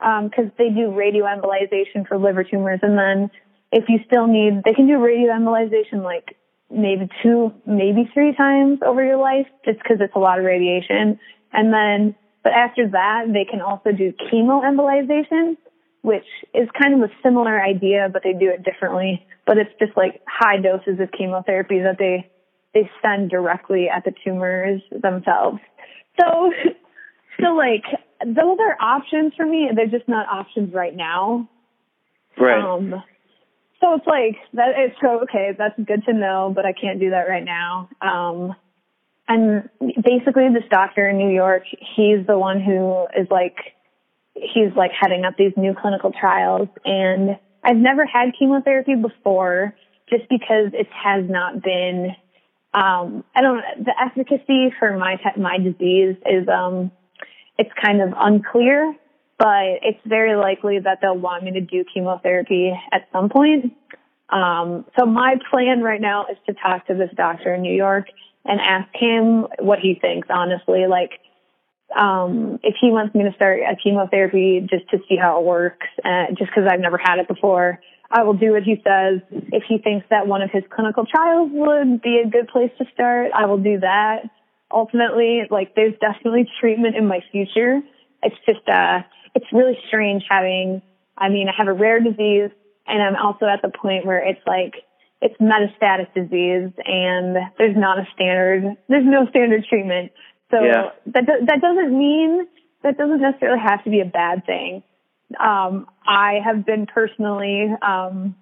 because they do radioembolization for liver tumors and then if you still need they can do radioembolization like maybe two maybe three times over your life just because it's a lot of radiation and then but after that they can also do chemoembolization which is kind of a similar idea but they do it differently but it's just like high doses of chemotherapy that they they send directly at the tumors themselves. So, so like those are options for me. They're just not options right now. right. Um, so it's like that. It's so okay. That's good to know, but I can't do that right now. Um, and basically, this doctor in New York, he's the one who is like, he's like heading up these new clinical trials. And I've never had chemotherapy before, just because it has not been um, I don't the efficacy for my my disease is um, it's kind of unclear, but it's very likely that they'll want me to do chemotherapy at some point. Um, so my plan right now is to talk to this doctor in New York and ask him what he thinks. Honestly, like um, if he wants me to start a chemotherapy just to see how it works, uh, just because I've never had it before, I will do what he says. If he thinks that one of his clinical trials would be a good place to start, I will do that. Ultimately, like there's definitely treatment in my future. It's just, uh, it's really strange having, I mean, I have a rare disease and I'm also at the point where it's like, it's metastatic disease and there's not a standard, there's no standard treatment. So Yeah. that, do- that doesn't mean, that doesn't necessarily have to be a bad thing um, I have been personally um,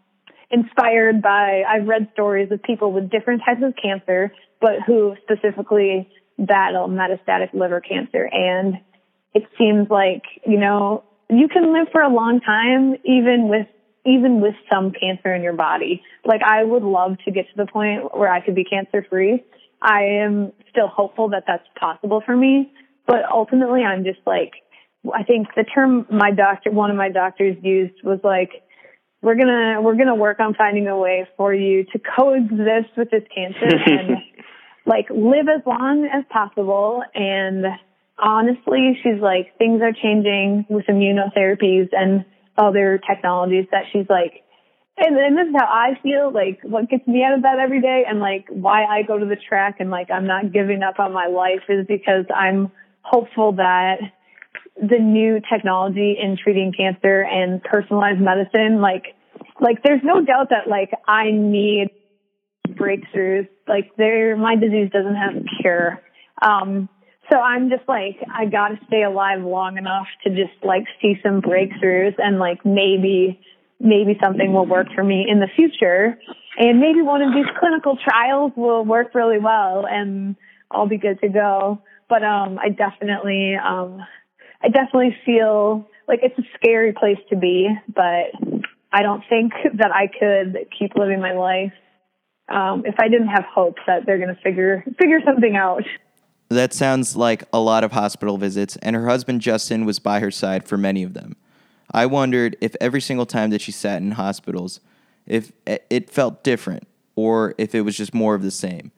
inspired by. I've read stories of people with different types of cancer, but who specifically battle metastatic liver cancer, and it seems like you know you can live for a long time even with even with some cancer in your body. Like I would love to get to the point where I could be cancer free. I am still hopeful that that's possible for me, but ultimately I'm just like I think the term my doctor, one of my doctors used was like, we're gonna, we're gonna work on finding a way for you to coexist with this cancer and like live as long as possible. And honestly, she's like, things are changing with immunotherapies and other technologies that she's like, and, and this is how I feel, like what gets me out of bed every day and like why I go to the track and like I'm not giving up on my life is because I'm hopeful that the new technology in treating cancer and personalized medicine, like, like there's no doubt that like I need breakthroughs. Like there, my disease doesn't have a cure. Um, so I'm just like, I gotta stay alive long enough to just like see some breakthroughs and like maybe, maybe something will work for me in the future. And maybe one of these clinical trials will work really well and I'll be good to go. But, um, I definitely, um, I definitely feel like it's a scary place to be, but I don't think that I could keep living my life um, if I didn't have hope that they're going to figure figure something out. That sounds like a lot of hospital visits, and her husband Justin was by her side for many of them. I wondered if every single time that she sat in hospitals, if it felt different or if it was just more of the same.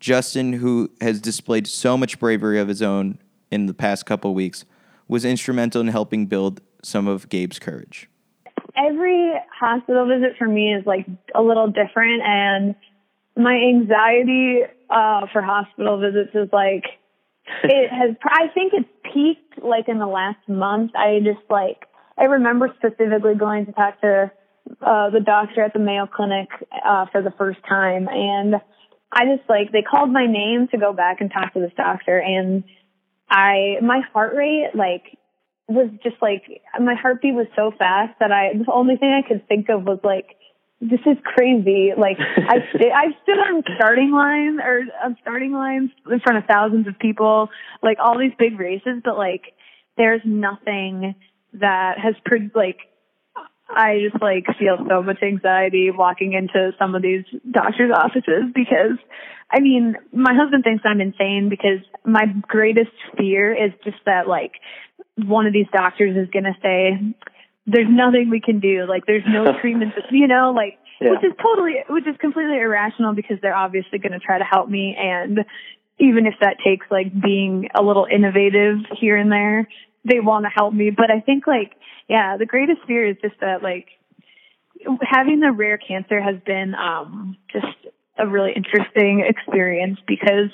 Justin, who has displayed so much bravery of his own in the past couple weeks, was instrumental in helping build some of Gabe's courage. Every hospital visit for me is like a little different, and my anxiety uh, for hospital visits is like it has. I think it's peaked like in the last month. I just like I remember specifically going to talk to uh, the doctor at the Mayo Clinic uh, for the first time, and I just like they called my name to go back and talk to this doctor, and I my heart rate like was just like my heartbeat was so fast that I the only thing I could think of was like this is crazy. Like I st- I stood on starting line or on starting lines in front of thousands of people, like all these big races, but like there's nothing that has pre- like I just like feel so much anxiety walking into some of these doctors' offices because I mean, my husband thinks I'm insane because my greatest fear is just that like one of these doctors is going to say there's nothing we can do, like there's no treatment, you know, like yeah. which is totally which is completely irrational because they're obviously going to try to help me. And even if that takes like being a little innovative here and there, they want to help me, but I think like yeah, the greatest fear is just that like having the rare cancer has been um just a really interesting experience because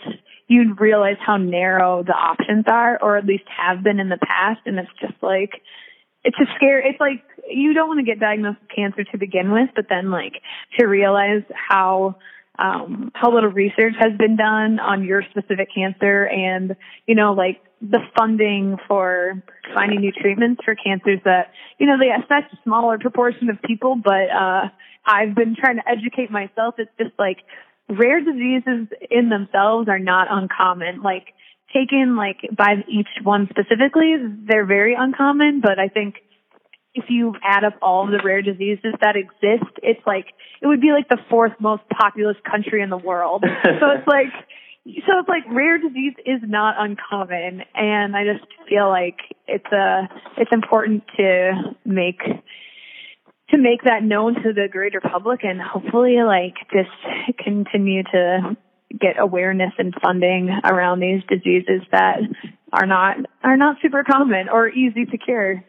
you realize how narrow the options are or at least have been in the past. And it's just like it's a scare it's like you don't want to get diagnosed with cancer to begin with but then like to realize how um how little research has been done on your specific cancer and you know like the funding for finding new treatments for cancers that, you know, they affect a smaller proportion of people, but, uh, I've been trying to educate myself. It's just like rare diseases in themselves are not uncommon. Like taken like by each one specifically, they're very uncommon, but I think if you add up all of the rare diseases that exist, it's like, it would be like the fourth most populous country in the world. so it's like, so it's like rare disease is not uncommon and I just feel like it's a it's important to make to make that known to the greater public and hopefully like just continue to get awareness and funding around these diseases that are not are not super common or easy to cure.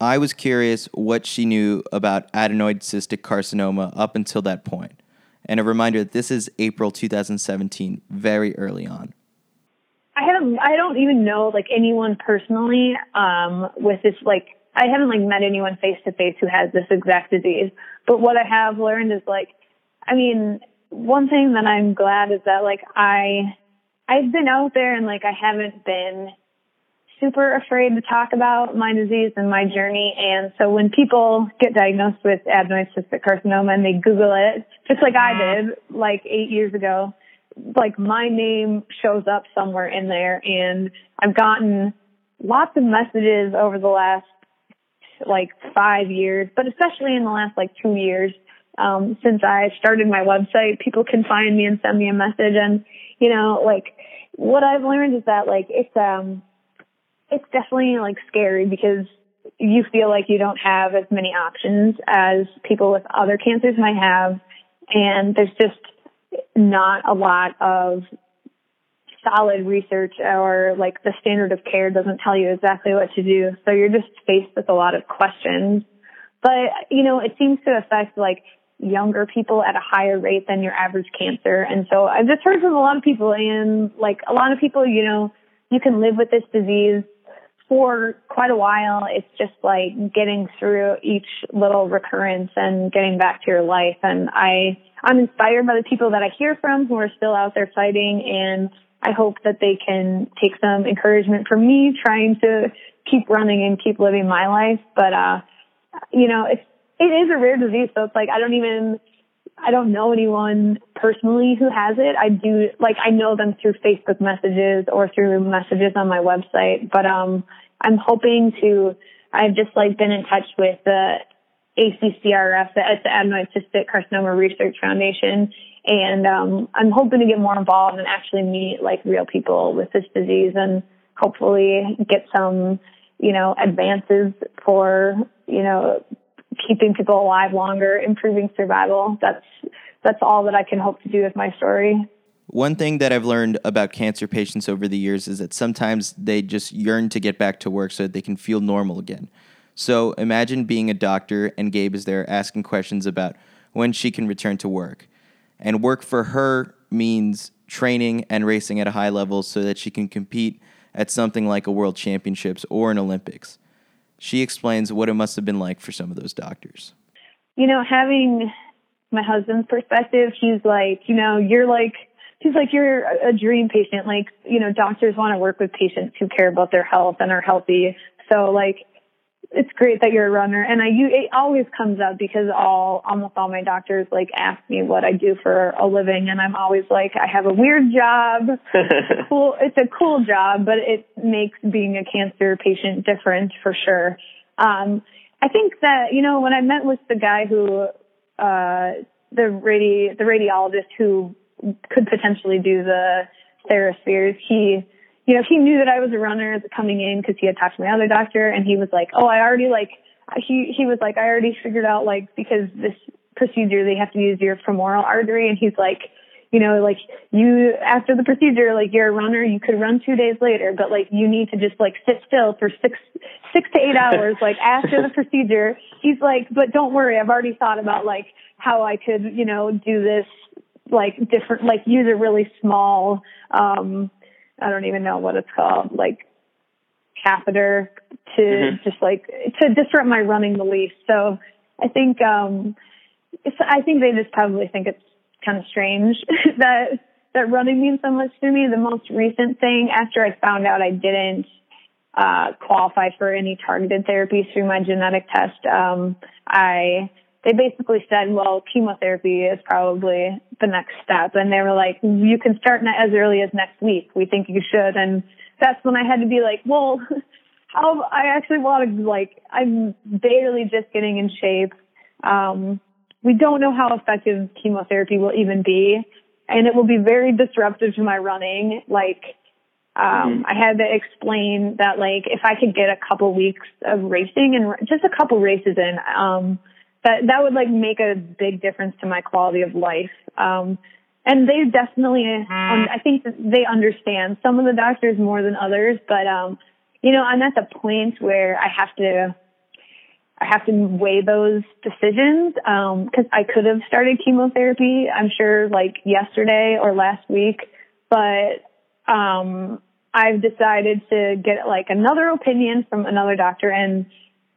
I was curious what she knew about adenoid cystic carcinoma up until that point. And a reminder that this is April 2017, very early on. I haven't, I don't even know like anyone personally, um, with this, like, I haven't like met anyone face to face who has this exact disease. But what I have learned is like, I mean, one thing that I'm glad is that like I, I've been out there and like I haven't been super afraid to talk about my disease and my journey. And so when people get diagnosed with adenoid cystic carcinoma and they Google it, just like I uh-huh. did like eight years ago, like my name shows up somewhere in there and I've gotten lots of messages over the last like five years, but especially in the last like two years, um, since I started my website, people can find me and send me a message. And, you know, like what I've learned is that like it's, um, it's definitely like scary because you feel like you don't have as many options as people with other cancers might have. And there's just not a lot of solid research or like the standard of care doesn't tell you exactly what to do. So you're just faced with a lot of questions. But, you know, it seems to affect like younger people at a higher rate than your average cancer. And so I've just heard from a lot of people and like a lot of people, you know, you can live with this disease for quite a while. It's just like getting through each little recurrence and getting back to your life. And I, I'm inspired by the people that I hear from who are still out there fighting and I hope that they can take some encouragement from me trying to keep running and keep living my life. But, uh, you know, it's, it is a rare disease. So it's like, I don't even, I don't know anyone personally who has it. I do, like, I know them through Facebook messages or through messages on my website, but, um, I'm hoping to, I've just like been in touch with the ACCRF, it's the Adenoid Cystic Carcinoma Research Foundation, and um, I'm hoping to get more involved and actually meet like real people with this disease and hopefully get some, you know, advances for, you know, keeping people alive longer, improving survival. That's that's all that I can hope to do with my story. One thing that I've learned about cancer patients over the years is that sometimes they just yearn to get back to work so that they can feel normal again. So imagine being a doctor and Gabe is there asking questions about when she can return to work. And work for her means training and racing at a high level so that she can compete at something like a world championships or an Olympics. She explains what it must have been like for some of those doctors. You know, having my husband's perspective, he's like, you know, you're like, he's like, you're a dream patient. Like, you know, doctors want to work with patients who care about their health and are healthy. So like, it's great that you're a runner and I you it always comes up because all almost all my doctors like ask me what I do for a living and I'm always like I have a weird job. cool it's a cool job, but it makes being a cancer patient different for sure. Um I think that, you know, when I met with the guy who uh the radi the radiologist who could potentially do the TheraSpheres, he you know, he knew that I was a runner coming in because he had talked to my other doctor and he was like, oh, I already like, he, he was like, I already figured out like, because this procedure, they have to use your femoral artery. And he's like, you know, like you, after the procedure, like you're a runner, you could run two days later, but like you need to just like sit still for six, six to eight hours, like after the procedure. He's like, but don't worry, I've already thought about like how I could, you know, do this like different, like use a really small, um, I don't even know what it's called, like catheter to mm-hmm. just like to disrupt my running least. So I think um it's, I think they just probably think it's kind of strange that that running means so much to me. The most recent thing after I found out I didn't uh qualify for any targeted therapies through my genetic test, um I they basically said, well, chemotherapy is probably the next step. And they were like, you can start as early as next week. We think you should. And that's when I had to be like, well, how, I actually want to like, I'm barely just getting in shape. Um, we don't know how effective chemotherapy will even be. And it will be very disruptive to my running. Like, um, mm-hmm. I had to explain that like if I could get a couple weeks of racing and just a couple races in, um, that that would like make a big difference to my quality of life. Um, and they definitely, um, I think they understand some of the doctors more than others, but um, you know, I'm at the point where I have to, I have to weigh those decisions because um, I could have started chemotherapy. I'm sure like yesterday or last week, but um, I've decided to get like another opinion from another doctor and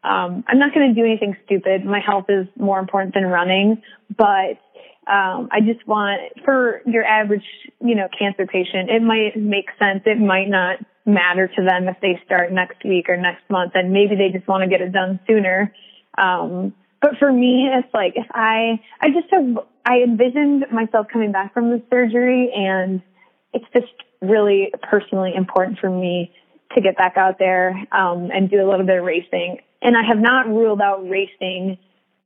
um, I'm not going to do anything stupid. My health is more important than running, but um, I just want for your average, you know, cancer patient, it might make sense. It might not matter to them if they start next week or next month and maybe they just want to get it done sooner. Um, but for me, it's like if I, I just have, I envisioned myself coming back from the surgery and it's just really personally important for me to get back out there um, and do a little bit of racing. And I have not ruled out racing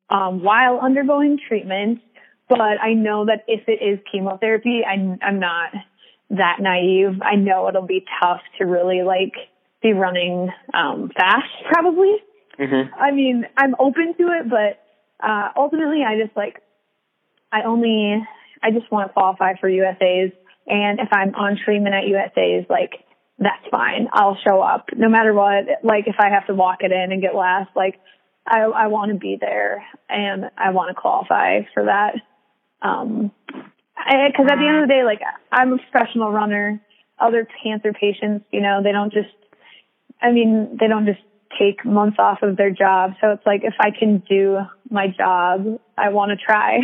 um, while undergoing treatment, but I know that if it is chemotherapy, I'm, I'm not that naive. I know it'll be tough to really like be running um, fast, probably. Mm-hmm. I mean, I'm open to it, but uh, ultimately, I just like I only I just want to qualify for USA's, and if I'm on treatment at USA's, like that's fine. I'll show up no matter what. Like if I have to walk it in and get last, like I I want to be there and I want to qualify for that. Um, because at the end of the day, like I'm a professional runner. Other cancer patients, you know, they don't just. I mean, they don't just take months off of their job. So it's like if I can do my job, I want to try.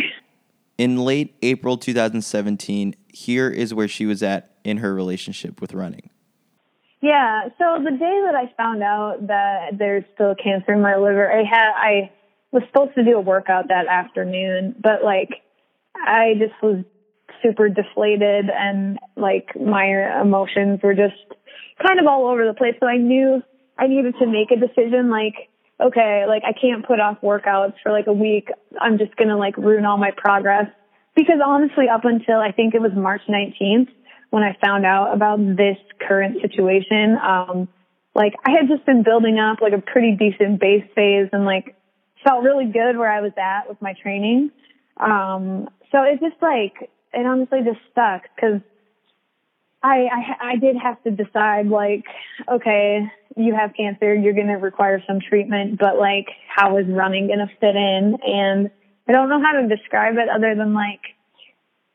In late April 2017, here is where she was at in her relationship with running. Yeah, so the day that I found out that there's still cancer in my liver, I had I was supposed to do a workout that afternoon, but like I just was super deflated and like my emotions were just kind of all over the place. So I knew I needed to make a decision like, okay, like I can't put off workouts for like a week. I'm just going to like ruin all my progress. Because honestly, up until I think it was March 19th when I found out about this current situation, um, like I had just been building up like a pretty decent base phase and like felt really good where I was at with my training. Um, so it just like, it honestly just stuck because I, I I did have to decide like, okay, you have cancer, you're going to require some treatment, but like, how is running going to fit in? And I don't know how to describe it other than like,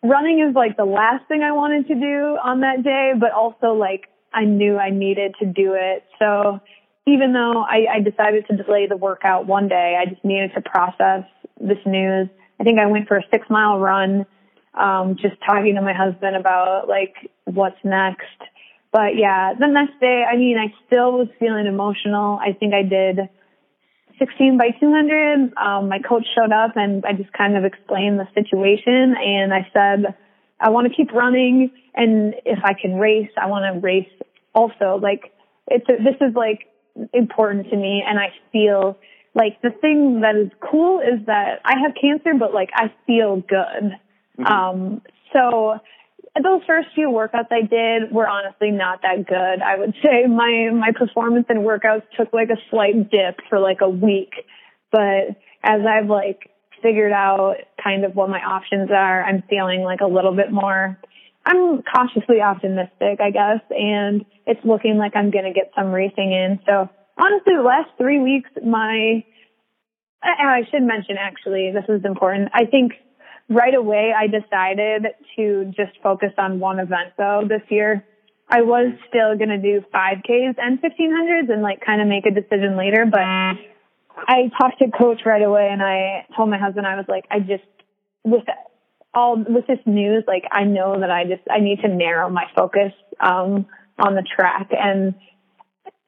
running is like the last thing I wanted to do on that day, but also like, I knew I needed to do it. So even though I, I decided to delay the workout one day, I just needed to process this news. I think I went for a six mile run, um, just talking to my husband about like what's next but yeah, the next day, I mean, I still was feeling emotional. I think I did 16 by 200. Um, my coach showed up and I just kind of explained the situation and I said, I want to keep running and if I can race, I want to race also. Like it's, a, this is like important to me and I feel like the thing that is cool is that I have cancer, but like I feel good. Mm-hmm. Um, so those first few workouts I did were honestly not that good. I would say my my performance in workouts took like a slight dip for like a week, but as I've like figured out kind of what my options are, I'm feeling like a little bit more I'm cautiously optimistic, I guess, and it's looking like I'm going to get some racing in. So honestly, the last 3 weeks my I should mention actually, this is important. I think right away I decided to just focus on one event though this year. I was still going to do 5Ks and 1500s and like kind of make a decision later, but I talked to coach right away and I told my husband, I was like, I just, with all, with this news, like I know that I just, I need to narrow my focus, um, on the track and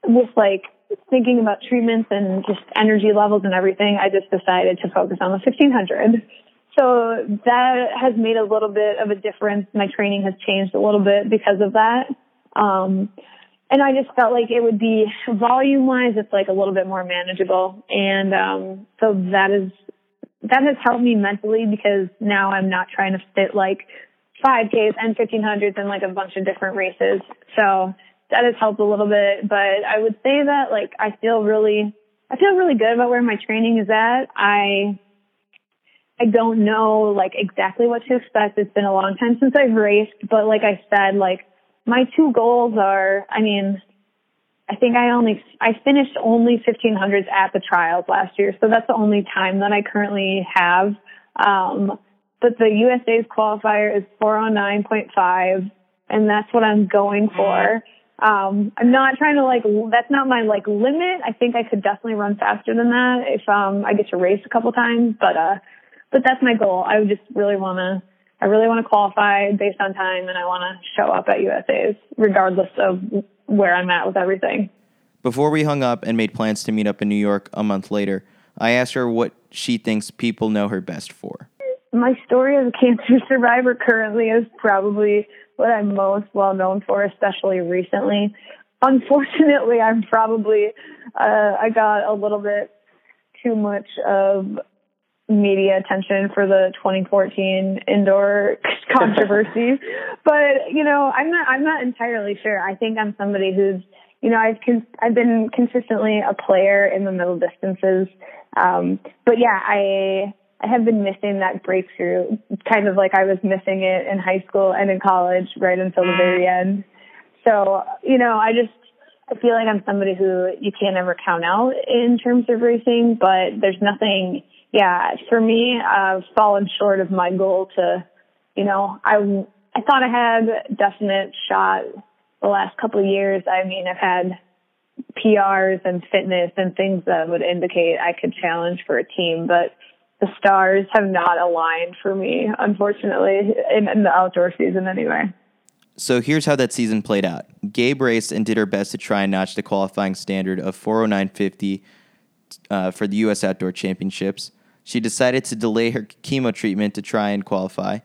with like thinking about treatments and just energy levels and everything, I just decided to focus on the 1500. So that has made a little bit of a difference. My training has changed a little bit because of that. Um, and I just felt like it would be volume wise, it's like a little bit more manageable. And, um, so that is, that has helped me mentally because now I'm not trying to fit like 5Ks and 1500s and like a bunch of different races. So that has helped a little bit, but I would say that like I feel really, I feel really good about where my training is at. I, I don't know like exactly what to expect. It's been a long time since I've raced, but like I said, like my two goals are, I mean, I think I only, I finished only 1500s at the trials last year. So that's the only time that I currently have. Um, but the USA's qualifier is 409.5 and that's what I'm going for. Um, I'm not trying to like, that's not my like limit. I think I could definitely run faster than that if, um, I get to race a couple times, but, uh, but that's my goal. I just really want to, I really want to qualify based on time and I want to show up at USA's regardless of where I'm at with everything. Before we hung up and made plans to meet up in New York a month later, I asked her what she thinks people know her best for. My story as a cancer survivor currently is probably what I'm most well known for, especially recently. Unfortunately, I'm probably, uh, I got a little bit too much of media attention for the 2014 indoor controversy. but, you know, I'm not, I'm not entirely sure. I think I'm somebody who's, you know, I've, con- I've been consistently a player in the middle distances. Um, but yeah, I, I have been missing that breakthrough, kind of like I was missing it in high school and in college right until the very end. So, you know, I just, I feel like I'm somebody who you can't ever count out in terms of racing, but there's nothing, yeah, for me, I've fallen short of my goal to, you know, I, I thought I had definite shot the last couple of years. I mean, I've had PRs and fitness and things that would indicate I could challenge for a team, but the stars have not aligned for me, unfortunately, in, in the outdoor season anyway. So here's how that season played out. Gabe raced and did her best to try and notch the qualifying standard of 409.50 uh, for the U.S. Outdoor Championships. She decided to delay her chemo treatment to try and qualify,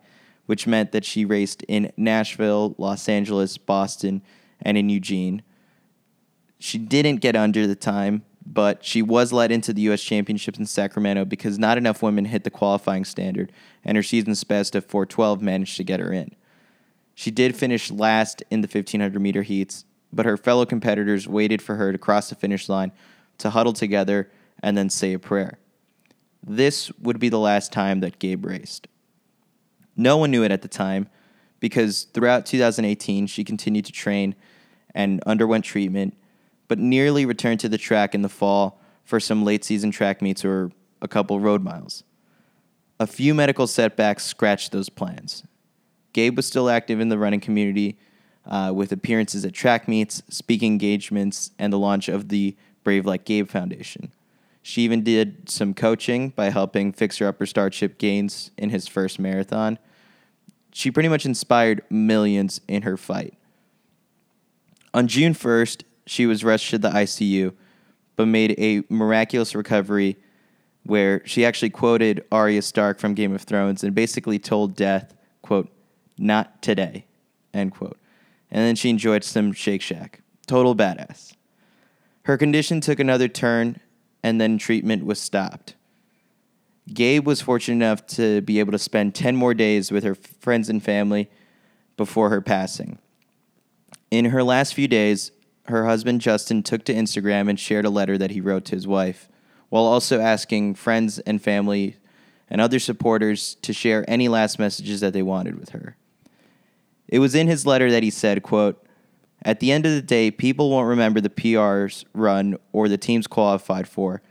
which meant that she raced in Nashville, Los Angeles, Boston, and in Eugene. She didn't get under the time, but she was let into the U.S. Championships in Sacramento because not enough women hit the qualifying standard, and her season's best of 412 managed to get her in. She did finish last in the 1500 meter heats, but her fellow competitors waited for her to cross the finish line to huddle together and then say a prayer. This would be the last time that Gabe raced. No one knew it at the time because throughout 2018 she continued to train and underwent treatment, but nearly returned to the track in the fall for some late season track meets or a couple road miles. A few medical setbacks scratched those plans, Gabe was still active in the running community uh, with appearances at track meets, speaking engagements, and the launch of the Brave Like Gabe Foundation. She even did some coaching by helping Fixer Upper start Chip Gaines in his first marathon. She pretty much inspired millions in her fight. On June 1st, she was rushed to the ICU, but made a miraculous recovery where she actually quoted Arya Stark from Game of Thrones and basically told death, quote, not today, end quote. And then she enjoyed some Shake Shack. Total badass. Her condition took another turn, and then treatment was stopped. Gabe was fortunate enough to be able to spend 10 more days with her friends and family before her passing. In her last few days, her husband Justin took to Instagram and shared a letter that he wrote to his wife, while also asking friends and family and other supporters to share any last messages that they wanted with her. It was in his letter that he said, quote, At the end of the day, people won't remember the PRs run or the teams qualified for,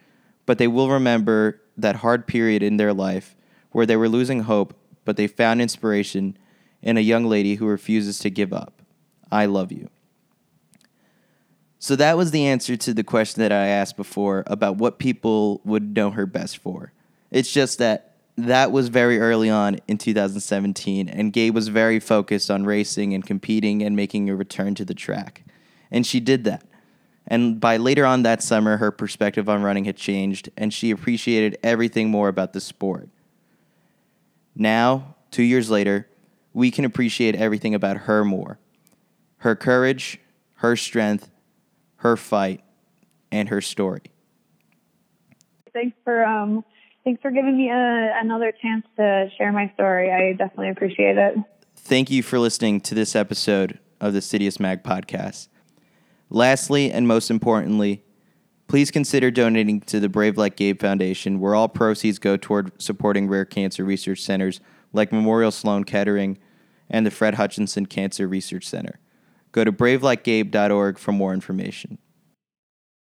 but they will remember that hard period in their life where they were losing hope, but they found inspiration in a young lady who refuses to give up. I love you. So that was the answer to the question that I asked before about what people would know her best for. It's just that that was very early on in 2017, and Gabe was very focused on racing and competing and making a return to the track. And she did that. And by later on that summer, her perspective on running had changed, and she appreciated everything more about the sport. Now, two years later, we can appreciate everything about her more her courage, her strength, her fight, and her story. Thanks for um, thanks for giving me a, another chance to share my story. I definitely appreciate it. Thank you for listening to this episode of the Citius Mag podcast. Lastly, and most importantly, please consider donating to the Brave Like Gabe Foundation, where all proceeds go toward supporting rare cancer research centers like Memorial Sloan Kettering and the Fred Hutchinson Cancer Research Center. Go to bravelikegabe.org for more information.